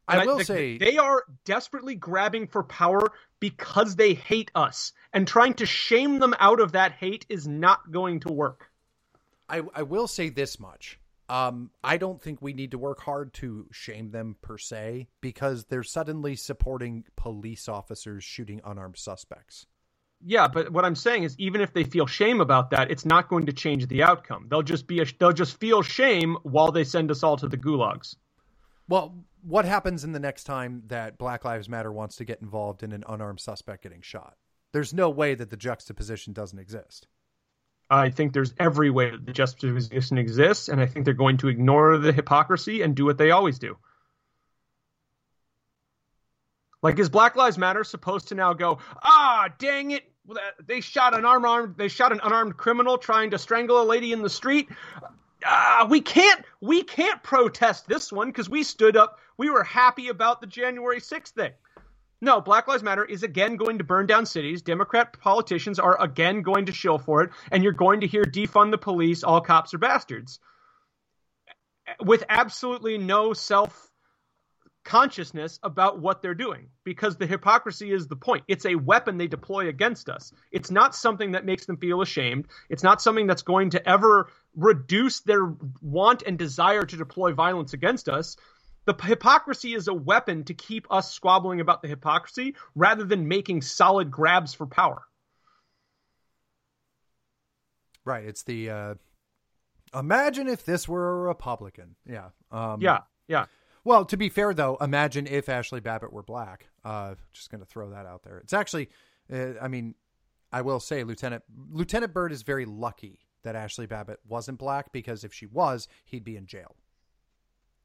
I will say they are desperately grabbing for power because they hate us, and trying to shame them out of that hate is not going to work. I, I will say this much. Um, I don't think we need to work hard to shame them per se because they're suddenly supporting police officers shooting unarmed suspects. Yeah, but what I'm saying is, even if they feel shame about that, it's not going to change the outcome. They'll just be a, they'll just feel shame while they send us all to the gulags. Well, what happens in the next time that Black Lives Matter wants to get involved in an unarmed suspect getting shot? There's no way that the juxtaposition doesn't exist. I think there's every way that the juxtaposition exists, and I think they're going to ignore the hypocrisy and do what they always do. Like, is Black Lives Matter supposed to now go, ah, dang it, they shot an unarmed, they shot an unarmed criminal trying to strangle a lady in the street? Ah, we can't, we can't protest this one because we stood up, we were happy about the January 6th thing. No, Black Lives Matter is again going to burn down cities. Democrat politicians are again going to shill for it, and you're going to hear defund the police, all cops are bastards. With absolutely no self consciousness about what they're doing because the hypocrisy is the point. It's a weapon they deploy against us. It's not something that makes them feel ashamed. It's not something that's going to ever reduce their want and desire to deploy violence against us. The hypocrisy is a weapon to keep us squabbling about the hypocrisy rather than making solid grabs for power. Right. It's the uh, imagine if this were a Republican. Yeah. Um, Yeah, yeah. Well, to be fair, though, imagine if Ashli Babbitt were black. Uh, just going to throw that out there. It's actually, uh, I mean, I will say, Lieutenant Lieutenant Byrd is very lucky that Ashli Babbitt wasn't black because if she was, he'd be in jail.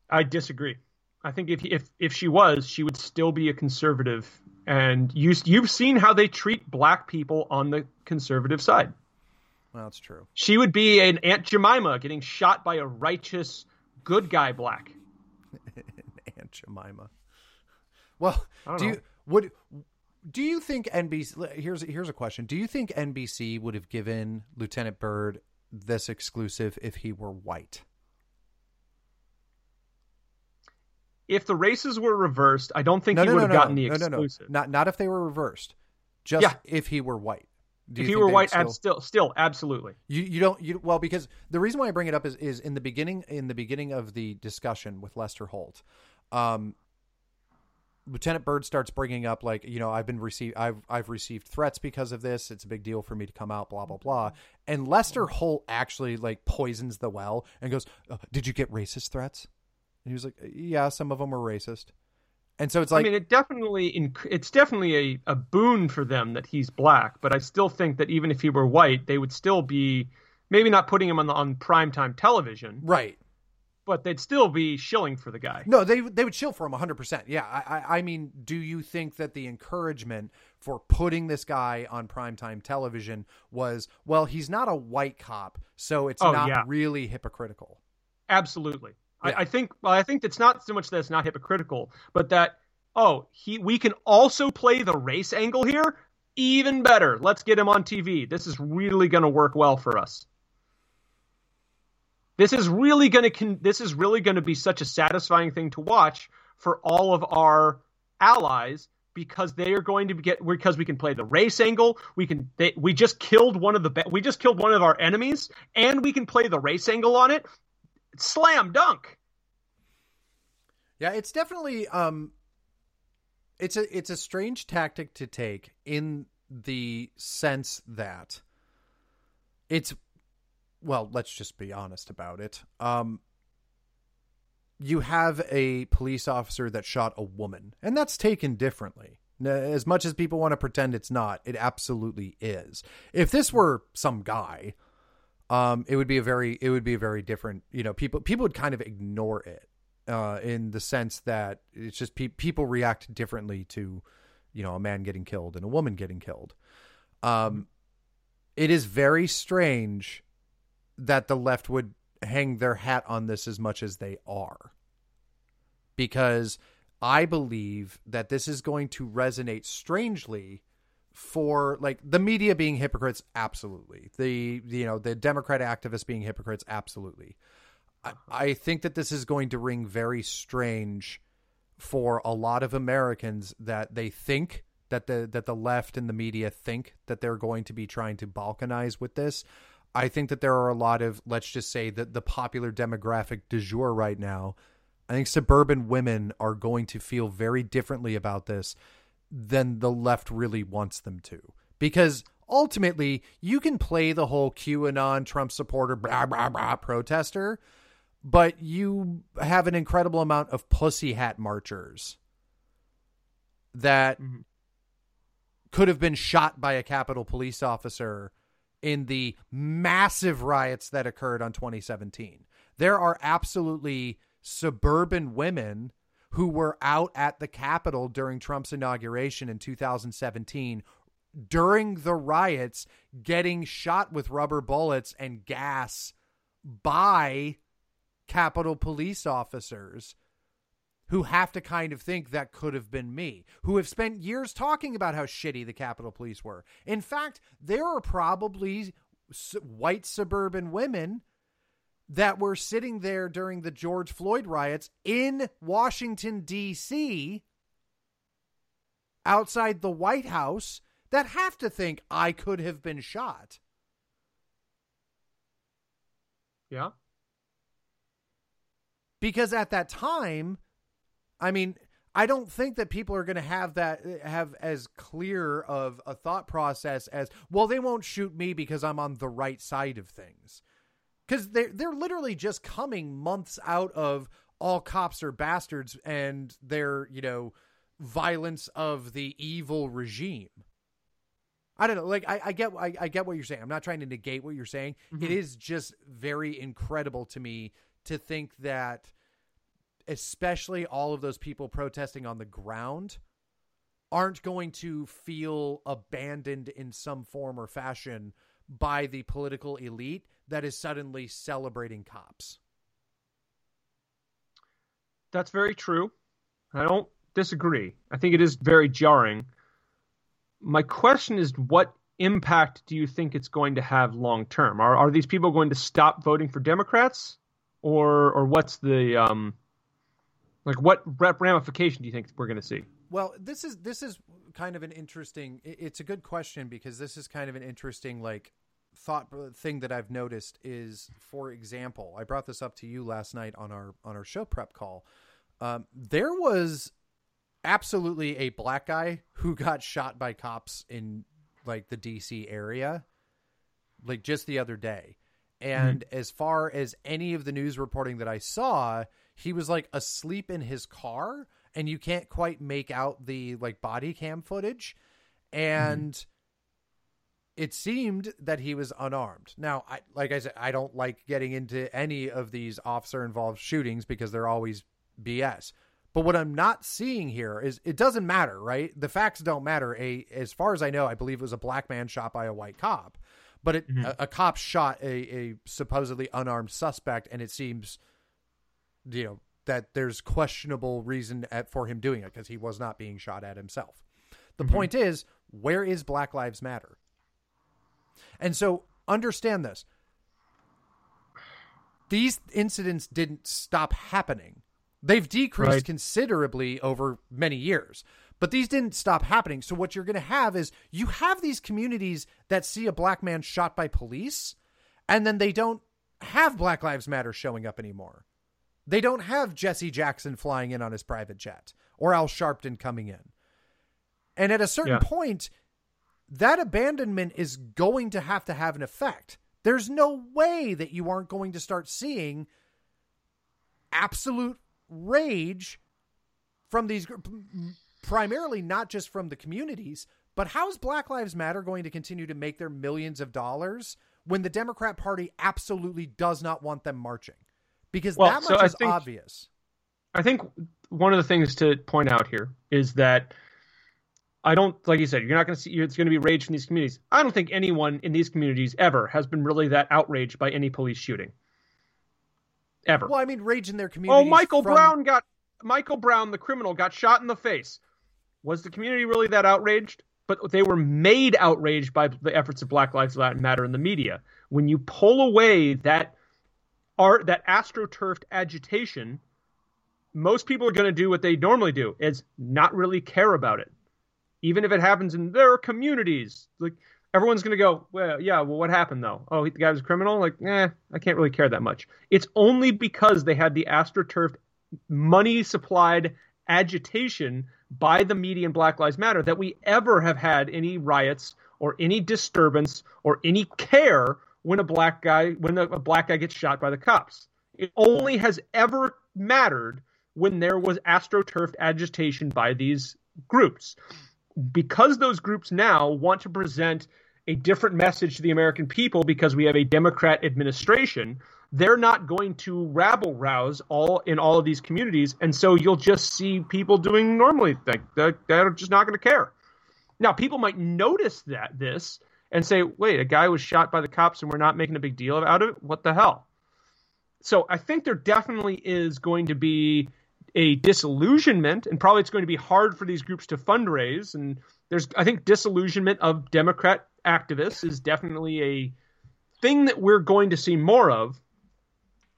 I disagree. I think if if if she was, she would still be a conservative. And you you've seen how they treat black people on the conservative side. Well, that's true. She would be an Aunt Jemima getting shot by a righteous good guy black. Aunt Jemima. Well, know. you Would do you think NBC? Here's here's a question. Do you think NBC would have given Lieutenant Byrd this exclusive if he were white? If the races were reversed, I don't think no, he no, would no, have gotten the exclusive. Not not if they were reversed. Just yeah. if he were white. Do if he were white, still... still, still, absolutely. You you don't you well because the reason why I bring it up is is in the beginning in the beginning of the discussion with Lester Holt, um, Lieutenant Byrd starts bringing up like you know I've been received I've I've received threats because of this. It's a big deal for me to come out. Blah blah blah. And Lester Holt actually like poisons the well and goes, uh, "Did you get racist threats?" And he was like, "Yeah, some of them were racist." And so it's like I mean, it definitely it's definitely a, a boon for them that he's black, but I still think that even if he were white, they would still be maybe not putting him on the, on primetime television, right? but they'd still be shilling for the guy. No, they they would shill for him 100%. Yeah, I, I mean, do you think that the encouragement for putting this guy on primetime television was, well, he's not a white cop, so it's oh, not yeah. really hypocritical? Absolutely. Yeah. I, I, think well, I think it's not so much that it's not hypocritical, but that oh, he we can also play the race angle here even better. Let's get him on TV. This is really going to work well for us. This is really going to this is really going to be such a satisfying thing to watch for all of our allies because they are going to get because we can play the race angle. We can they, we just killed one of the we just killed one of our enemies, and we can play the race angle on it. Slam dunk. Yeah, it's definitely um, it's a it's a strange tactic to take in the sense that it's well, let's just be honest about it. Um, you have a police officer that shot a woman, and that's taken differently. As much as people want to pretend it's not, it absolutely is. If this were some guy, um, it would be a very, it would be a very different. You know, people people would kind of ignore it, uh, in the sense that it's just pe- people react differently to, you know, a man getting killed and a woman getting killed. Um, it is very strange that the left would hang their hat on this as much as they are. Because I believe that this is going to resonate strangely for like the media being hypocrites absolutely. The you know the democrat activists being hypocrites absolutely. I, uh-huh. I, think that this is going to ring very strange for a lot of americans that they think that the that the left and the media think that they're going to be trying to balkanize with this. I think that there are a lot of, let's just say, that the popular demographic du jour right now. I think suburban women are going to feel very differently about this than the left really wants them to. Because ultimately, you can play the whole QAnon Trump supporter, blah, blah, blah, protester, but you have an incredible amount of pussy hat marchers that mm-hmm. could have been shot by a Capitol police officer in the massive riots that occurred on 2017. There are absolutely suburban women who were out at the Capitol during Trump's inauguration in 2017 during the riots getting shot with rubber bullets and gas by Capitol police officers who have to kind of think that could have been me, who have spent years talking about how shitty the Capitol Police were. In fact, there are probably white suburban women that were sitting there during the George Floyd riots in Washington, D.C., outside the White House, that have to think I could have been shot. Yeah. Because at that time, I mean, I don't think that people are going to have that have as clear of a thought process as well. They won't shoot me because I'm on the right side of things, because they're they're literally just coming months out of all cops are bastards and their you know violence of the evil regime. I don't know. Like I, I get I, I, get what you're saying. I'm not trying to negate what you're saying. Mm-hmm. It is just very incredible to me to think that especially all of those people protesting on the ground, aren't going to feel abandoned in some form or fashion by the political elite that is suddenly celebrating cops. That's very true. I don't disagree. I think it is very jarring. My question is, what impact do you think it's going to have long term? Are are these people going to stop voting for Democrats, or or what's the um, like what ramification do you think we're going to see? Well, this is this is kind of an interesting. It's a good question because this is kind of an interesting like thought uh, thing that I've noticed is, for example, I brought this up to you last night on our on our show prep call. Um, there was absolutely a black guy who got shot by cops in like the DC area, like just the other day. And mm-hmm. as far as any of the news reporting that I saw, he was like asleep in his car and you can't quite make out the like body cam footage. And mm-hmm it seemed that he was unarmed. Now, I, like I said, I don't like getting into any of these officer involved shootings because they're always BS. But what I'm not seeing here is it doesn't matter, right? The facts don't matter. A as far as I know, I believe it was a black man shot by a white cop, but it, mm-hmm. a, a, cop shot a, a supposedly unarmed suspect, and it seems, you know, that there's questionable reason at, for him doing it because he was not being shot at himself. The mm-hmm. point is, where is Black Lives Matter? And so understand this. These incidents didn't stop happening. They've decreased right. considerably over many years, but these didn't stop happening. So what you're going to have is you have these communities that see a black man shot by police and then they don't have Black Lives Matter showing up anymore. They don't have Jesse Jackson flying in on his private jet or Al Sharpton coming in. And at a certain yeah. point, that abandonment is going to have to have an effect. There's no way that you aren't going to start seeing absolute rage from these primarily not just from the communities, but how's Black Lives Matter going to continue to make their millions of dollars when the Democrat Party absolutely does not want them marching? Because well, that much so is think, obvious. I think one of the things to point out here is that I don't like you said you're not going to see it's going to be rage from these communities. I don't think anyone in these communities ever has been really that outraged by any police shooting. Ever. Well, I mean, rage in their community. Oh, Michael from... Brown got Michael Brown, the criminal, got shot in the face. Was the community really that outraged? But they were made outraged by the efforts of Black Lives Matter in the media. When you pull away that art, that astroturfed agitation, most people are going to do what they normally do: is not really care about it even if it happens in their communities. Like everyone's going to go, well, yeah, well, what happened though? Oh, the guy was a criminal. Like, eh, I can't really care that much. It's only because they had the astroturfed money supplied agitation by the media and Black Lives Matter that we ever have had any riots or any disturbance or any care when a black guy when a, a black guy gets shot by the cops. It only has ever mattered when there was astroturfed agitation by these groups because those groups now want to present a different message to the American people because we have a Democrat administration, they're not going to rabble rouse all in all of these communities, and so you'll just see people doing normally like they're just not going to care. Now, people might notice that this and say, "Wait, a guy was shot by the cops, and we're not making a big deal out of it. What the hell?" So I think there definitely is going to be a disillusionment, and probably it's going to be hard for these groups to fundraise. And there's, I think, disillusionment of Democrat activists is definitely a thing that we're going to see more of.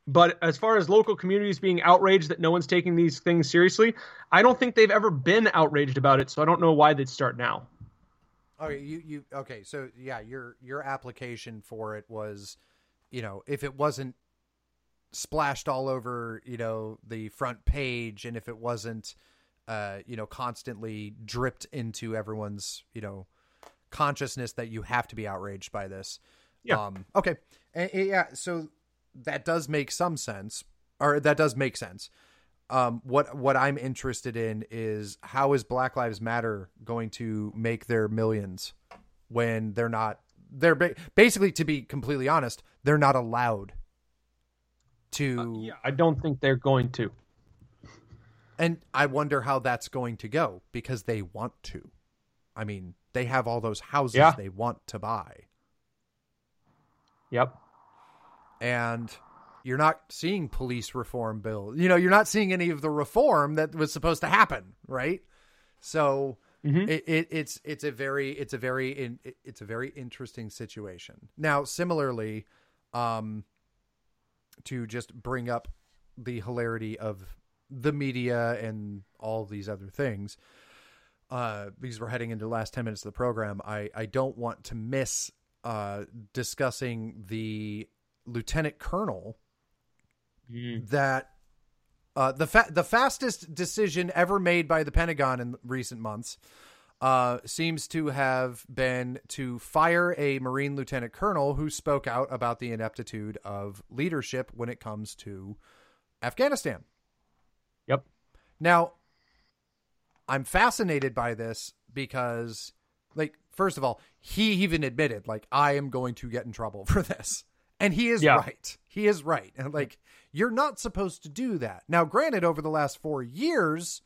But as far as local communities being outraged that no one's taking these things seriously, I don't think they've ever been outraged about it. So I don't know why they'd start now. Okay, you you okay? So yeah, your your application for it was, you know, if it wasn't splashed all over you know the front page and if it wasn't uh you know constantly dripped into everyone's you know consciousness that you have to be outraged by this yeah um okay and, yeah so that does make some sense or that does make sense um what what i'm interested in is how is black lives matter going to make their millions when they're not they're ba- basically to be completely honest they're not allowed to uh, yeah, I don't think they're going to. And I wonder how that's going to go because they want to. I mean, they have all those houses yeah. they want to buy. Yep. And you're not seeing police reform bill. You know, you're not seeing any of the reform that was supposed to happen, right? So Mm-hmm. it, it, it's it's a very it's a very in, it's a very interesting situation. Now, similarly, um, to just bring up the hilarity of the media and all these other things, uh, because we're heading into the last ten minutes of the program, I I don't want to miss uh, discussing the lieutenant colonel that uh, the fa- the fastest decision ever made by the Pentagon in recent months uh, seems to have been to fire a Marine lieutenant colonel who spoke out about the ineptitude of leadership when it comes to Afghanistan. Yep. Now, I'm fascinated by this because, like, first of all, he even admitted, like, I am going to get in trouble for this. And he is Yeah. right. He is right. And, like, you're not supposed to do that. Now, granted, over the last four years,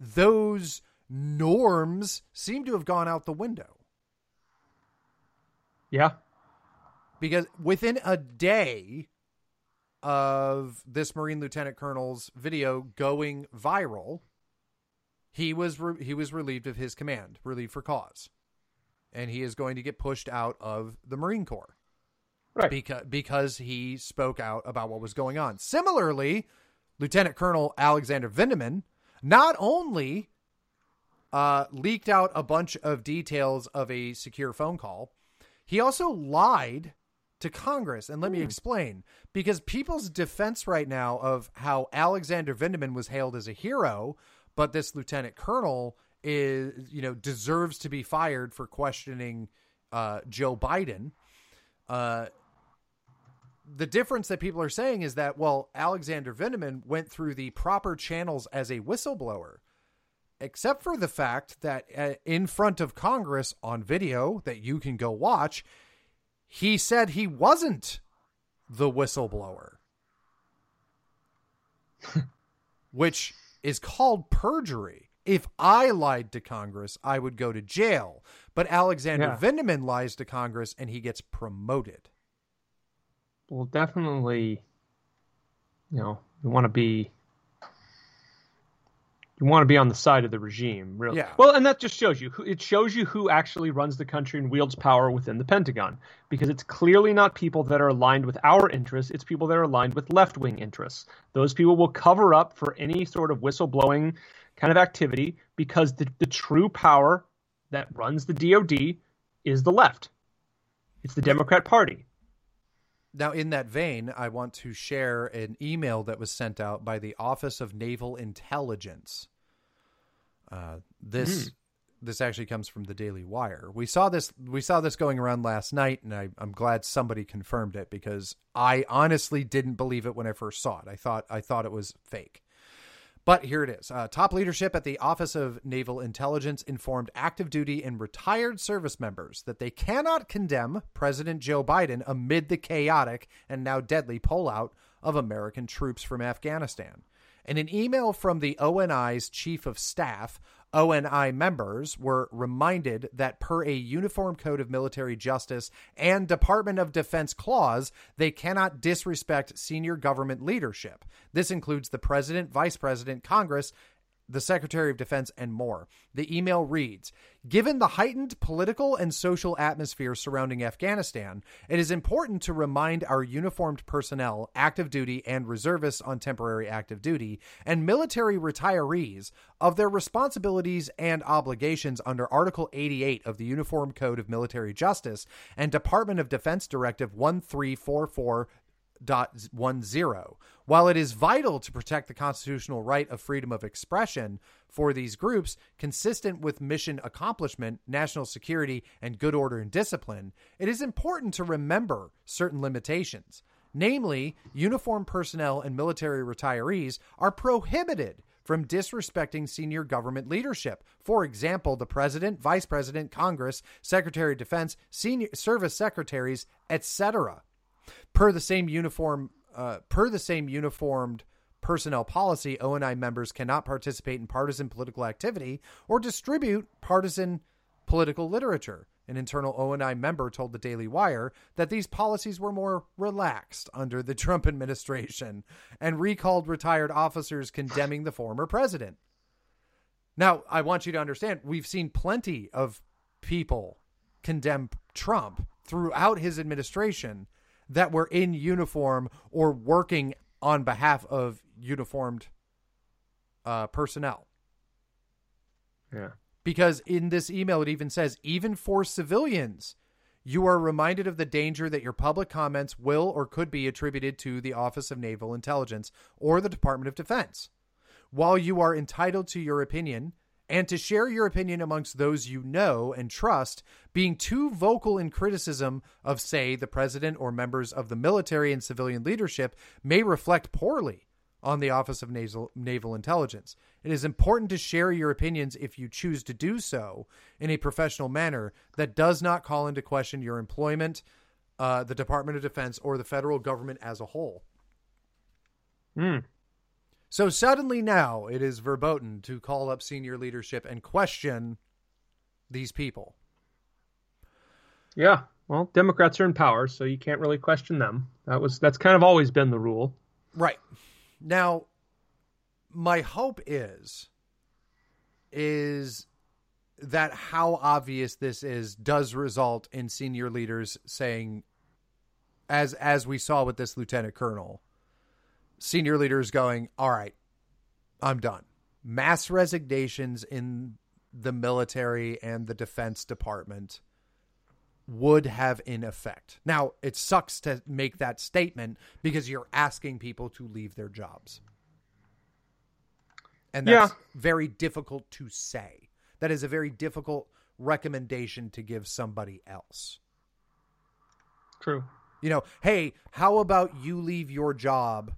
those norms seem to have gone out the window Yeah. because within a day of this Marine Lieutenant Colonel's video going viral, he was re- he was relieved of his command, relieved for cause, and he is going to get pushed out of the Marine Corps, right? Because because he spoke out about what was going on. Similarly, Lieutenant Colonel Alexander Vindman not only uh, leaked out a bunch of details of a secure phone call, he also lied to Congress. And let me explain because people's defense right now of how Alexander Vindman was hailed as a hero, but this lieutenant colonel is, you know, deserves to be fired for questioning uh, Joe Biden. Uh, the difference that people are saying is that, well, Alexander Vindman went through the proper channels as a whistleblower except for the fact that uh, in front of Congress on video that you can go watch, he said he wasn't the whistleblower, which is called perjury. If I lied to Congress, I would go to jail. But Alexander Yeah. Lies to Congress and he gets promoted. Well, definitely, you know, you want to be you want to be on the side of the regime, really. Yeah. Well, and that just shows you who it shows you who actually runs the country and wields power within the Pentagon, because it's clearly not people that are aligned with our interests; it's people that are aligned with left-wing interests. Those people will cover up for any sort of whistleblowing kind of activity because the, the true power that runs the DoD is the left. It's the Democrat Party. Now, in that vein, I want to share an email that was sent out by the Office of Naval Intelligence. Uh, this this actually comes from the Daily Wire. We saw this we saw this going around last night, and I, I'm glad somebody confirmed it because I honestly didn't believe it when I first saw it. I thought I thought it was fake. But here it is. Uh, top leadership at the Office of Naval Intelligence informed active duty and retired service members that they cannot condemn President Joe Biden amid the chaotic and now deadly pullout of American troops from Afghanistan. In an email from the ONI's chief of staff, ONI members were reminded that per a Uniform Code of Military Justice and Department of Defense clause, they cannot disrespect senior government leadership. This includes the president, vice president, Congress, the Secretary of Defense, and more. The email reads Given the heightened political and social atmosphere surrounding Afghanistan, it is important to remind our uniformed personnel, active duty and reservists on temporary active duty, and military retirees of their responsibilities and obligations under Article 88 of the Uniform Code of Military Justice and Department of Defense Directive 1344. Dot one zero. While it is vital to protect the constitutional right of freedom of expression for these groups, consistent with mission accomplishment, national security, and good order and discipline, it is important to remember certain limitations. Namely, uniformed personnel and military retirees are prohibited from disrespecting senior government leadership. For example, the president, vice president, Congress, secretary of defense, senior service secretaries, etc per the same uniform uh, per the same uniformed personnel policy oni members cannot participate in partisan political activity or distribute partisan political literature An internal ONI member told the Daily Wire that these policies were more relaxed under the Trump administration and recalled retired officers condemning the former president. Now, I want you to understand we've seen plenty of people condemn Trump throughout his administration that were in uniform or working on behalf of uniformed uh, personnel. Yeah. Because in this email, it even says, even for civilians, you are reminded of the danger that your public comments will or could be attributed to the Office of Naval Intelligence or the Department of Defense. While you are entitled to your opinion and to share your opinion amongst those you know and trust, being too vocal in criticism of, say, the president or members of the military and civilian leadership may reflect poorly on the Office of Naval, Intelligence. It is important to share your opinions if you choose to do so in a professional manner that does not call into question your employment, uh, the Department of Defense, or the federal government as a whole. Hmm. So suddenly now it is verboten to call up senior leadership and question these people. Yeah. Well, Democrats are in power, so you can't really question them. That was that's kind of always been the rule. Right. Now, my hope is is that how obvious this is does result in senior leaders saying as as we saw with this lieutenant colonel senior leaders going all right i'm done mass resignations in the military and the defense department would have in effect. Now, it sucks to make that statement because you're asking people to leave their jobs. And that's Yeah. very difficult to say. That is a very difficult recommendation to give somebody else. True. You know, hey, how about you leave your job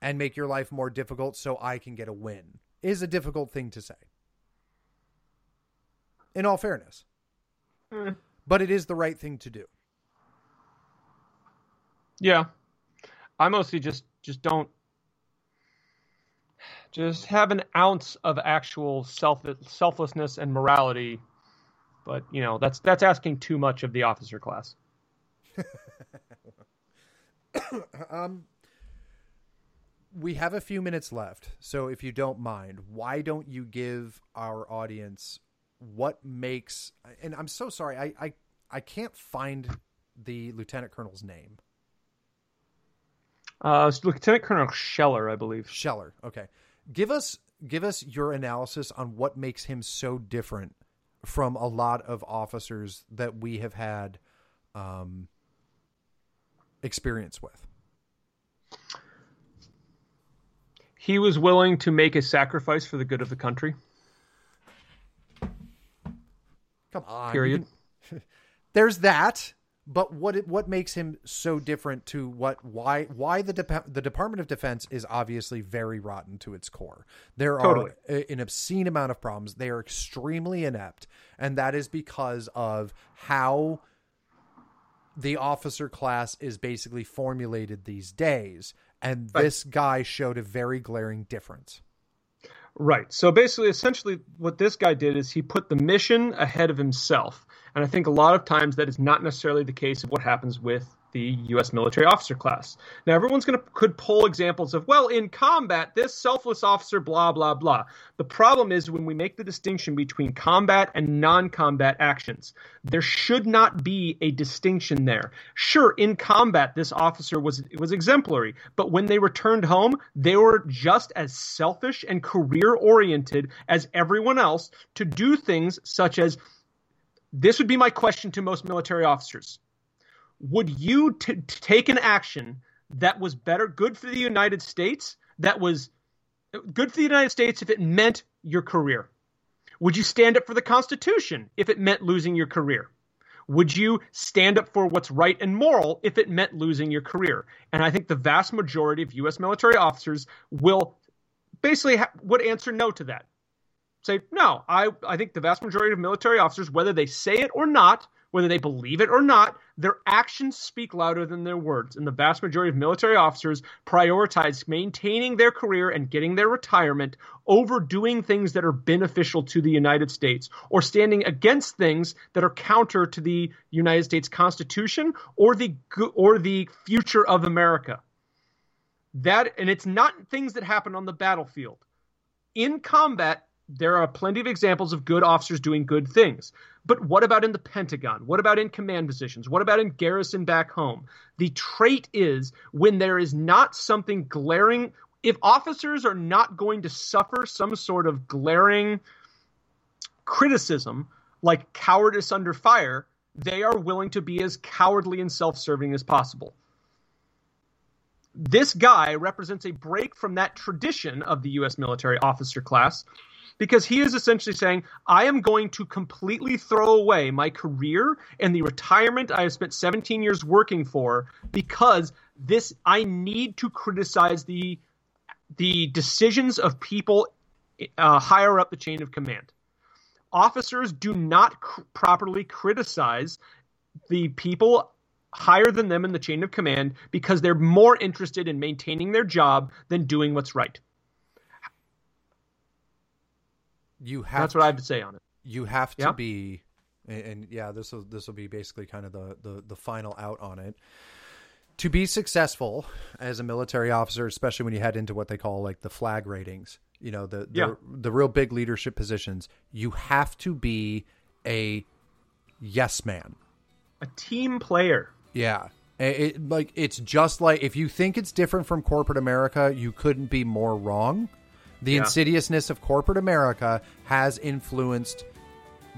and make your life more difficult so I can get a win? Is a difficult thing to say. In all fairness. Hmm. But it is the right thing to do. Yeah. I mostly just just don't just have an ounce of actual self selflessness and morality. But you know that's that's asking too much of the officer class. um, we have a few minutes left, so if you don't mind, why don't you give our audience what makes? And I'm so sorry, I I, I can't find the lieutenant colonel's name. Uh, Lieutenant Colonel Scheller, I believe. Scheller. Okay, give us give us your analysis on what makes him so different from a lot of officers that we have had um, experience with. He was willing to make a sacrifice for the good of the country. Come on. Period. There's that, but what it, what makes him so different to what why why the Dep- the Department of Defense is obviously very rotten to its core. There Totally. are a- an obscene amount of problems. They are extremely inept, and that is because of how the officer class is basically formulated these days. And Right. this guy showed a very glaring difference. Right. So basically, essentially, what this guy did is he put the mission ahead of himself. And I think a lot of times that is not necessarily the case of what happens with the U.S. military officer class. Now, everyone's going to could pull examples of, well, in combat, this selfless officer, blah blah blah. The problem is when we make the distinction between combat and non-combat actions, there should not be a distinction there. Sure, in combat, this officer was was exemplary, but when they returned home, they were just as selfish and career oriented as everyone else to do things such as this would be my question to most military officers. Would you t- take an action that was better, good for the United States, that was good for the United States if it meant your career? Would you stand up for the Constitution if it meant losing your career? Would you stand up for what's right and moral if it meant losing your career? And I think the vast majority of U.S. military officers will basically ha- would answer no to that say no I, I think the vast majority of military officers whether they say it or not whether they believe it or not, their actions speak louder than their words. And the vast majority of military officers prioritize maintaining their career and getting their retirement over doing things that are beneficial to the United States or standing against things that are counter to the United States Constitution or the or the future of America. That and it's not things that happen on the battlefield. In combat, there are plenty of examples of good officers doing good things. But what about in the Pentagon? What about in command positions? What about in garrison back home? The trait is when there is not something glaring, if officers are not going to suffer some sort of glaring criticism like cowardice under fire, they are willing to be as cowardly and self serving as possible. This guy represents a break from that tradition of the U.S. military officer class because he is essentially saying, I am going to completely throw away my career and the retirement I have spent 17 years working for because this I need to criticize the the decisions of people uh, higher up the chain of command. Officers do not cr- properly criticize the people higher than them in the chain of command because they're more interested in maintaining their job than doing what's right. You have That's what I have to say on it. You have to Yeah. be and, and yeah, this will this will be basically kind of the, the the final out on it. To be successful as a military officer, especially when you head into what they call like the flag ratings, you know, the the, Yeah. the real big leadership positions, you have to be a yes man. A team player. Yeah. It- like it's just like if you think it's different from corporate America, you couldn't be more wrong. The Yeah. insidiousness of corporate America has influenced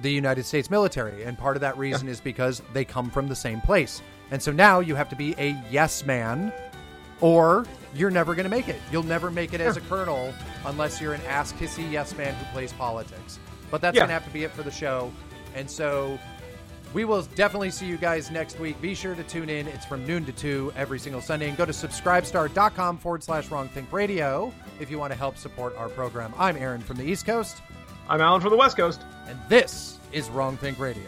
the United States military, and part of that reason is because they come from the same place. And so now you have to be a yes man, or you're never going to make it. You'll never make it as a colonel unless you're an ass kissy yes man who plays politics. But that's Yeah. going to have to be it for the show. And so we will definitely see you guys next week. Be sure to tune in. It's from noon to 2 every single Sunday. And go to subscribestar.com forward slash wrong think radio if you want to help support our program. I'm Aaron from the East Coast. I'm Alan from the West Coast. And this is Wrong Think Radio.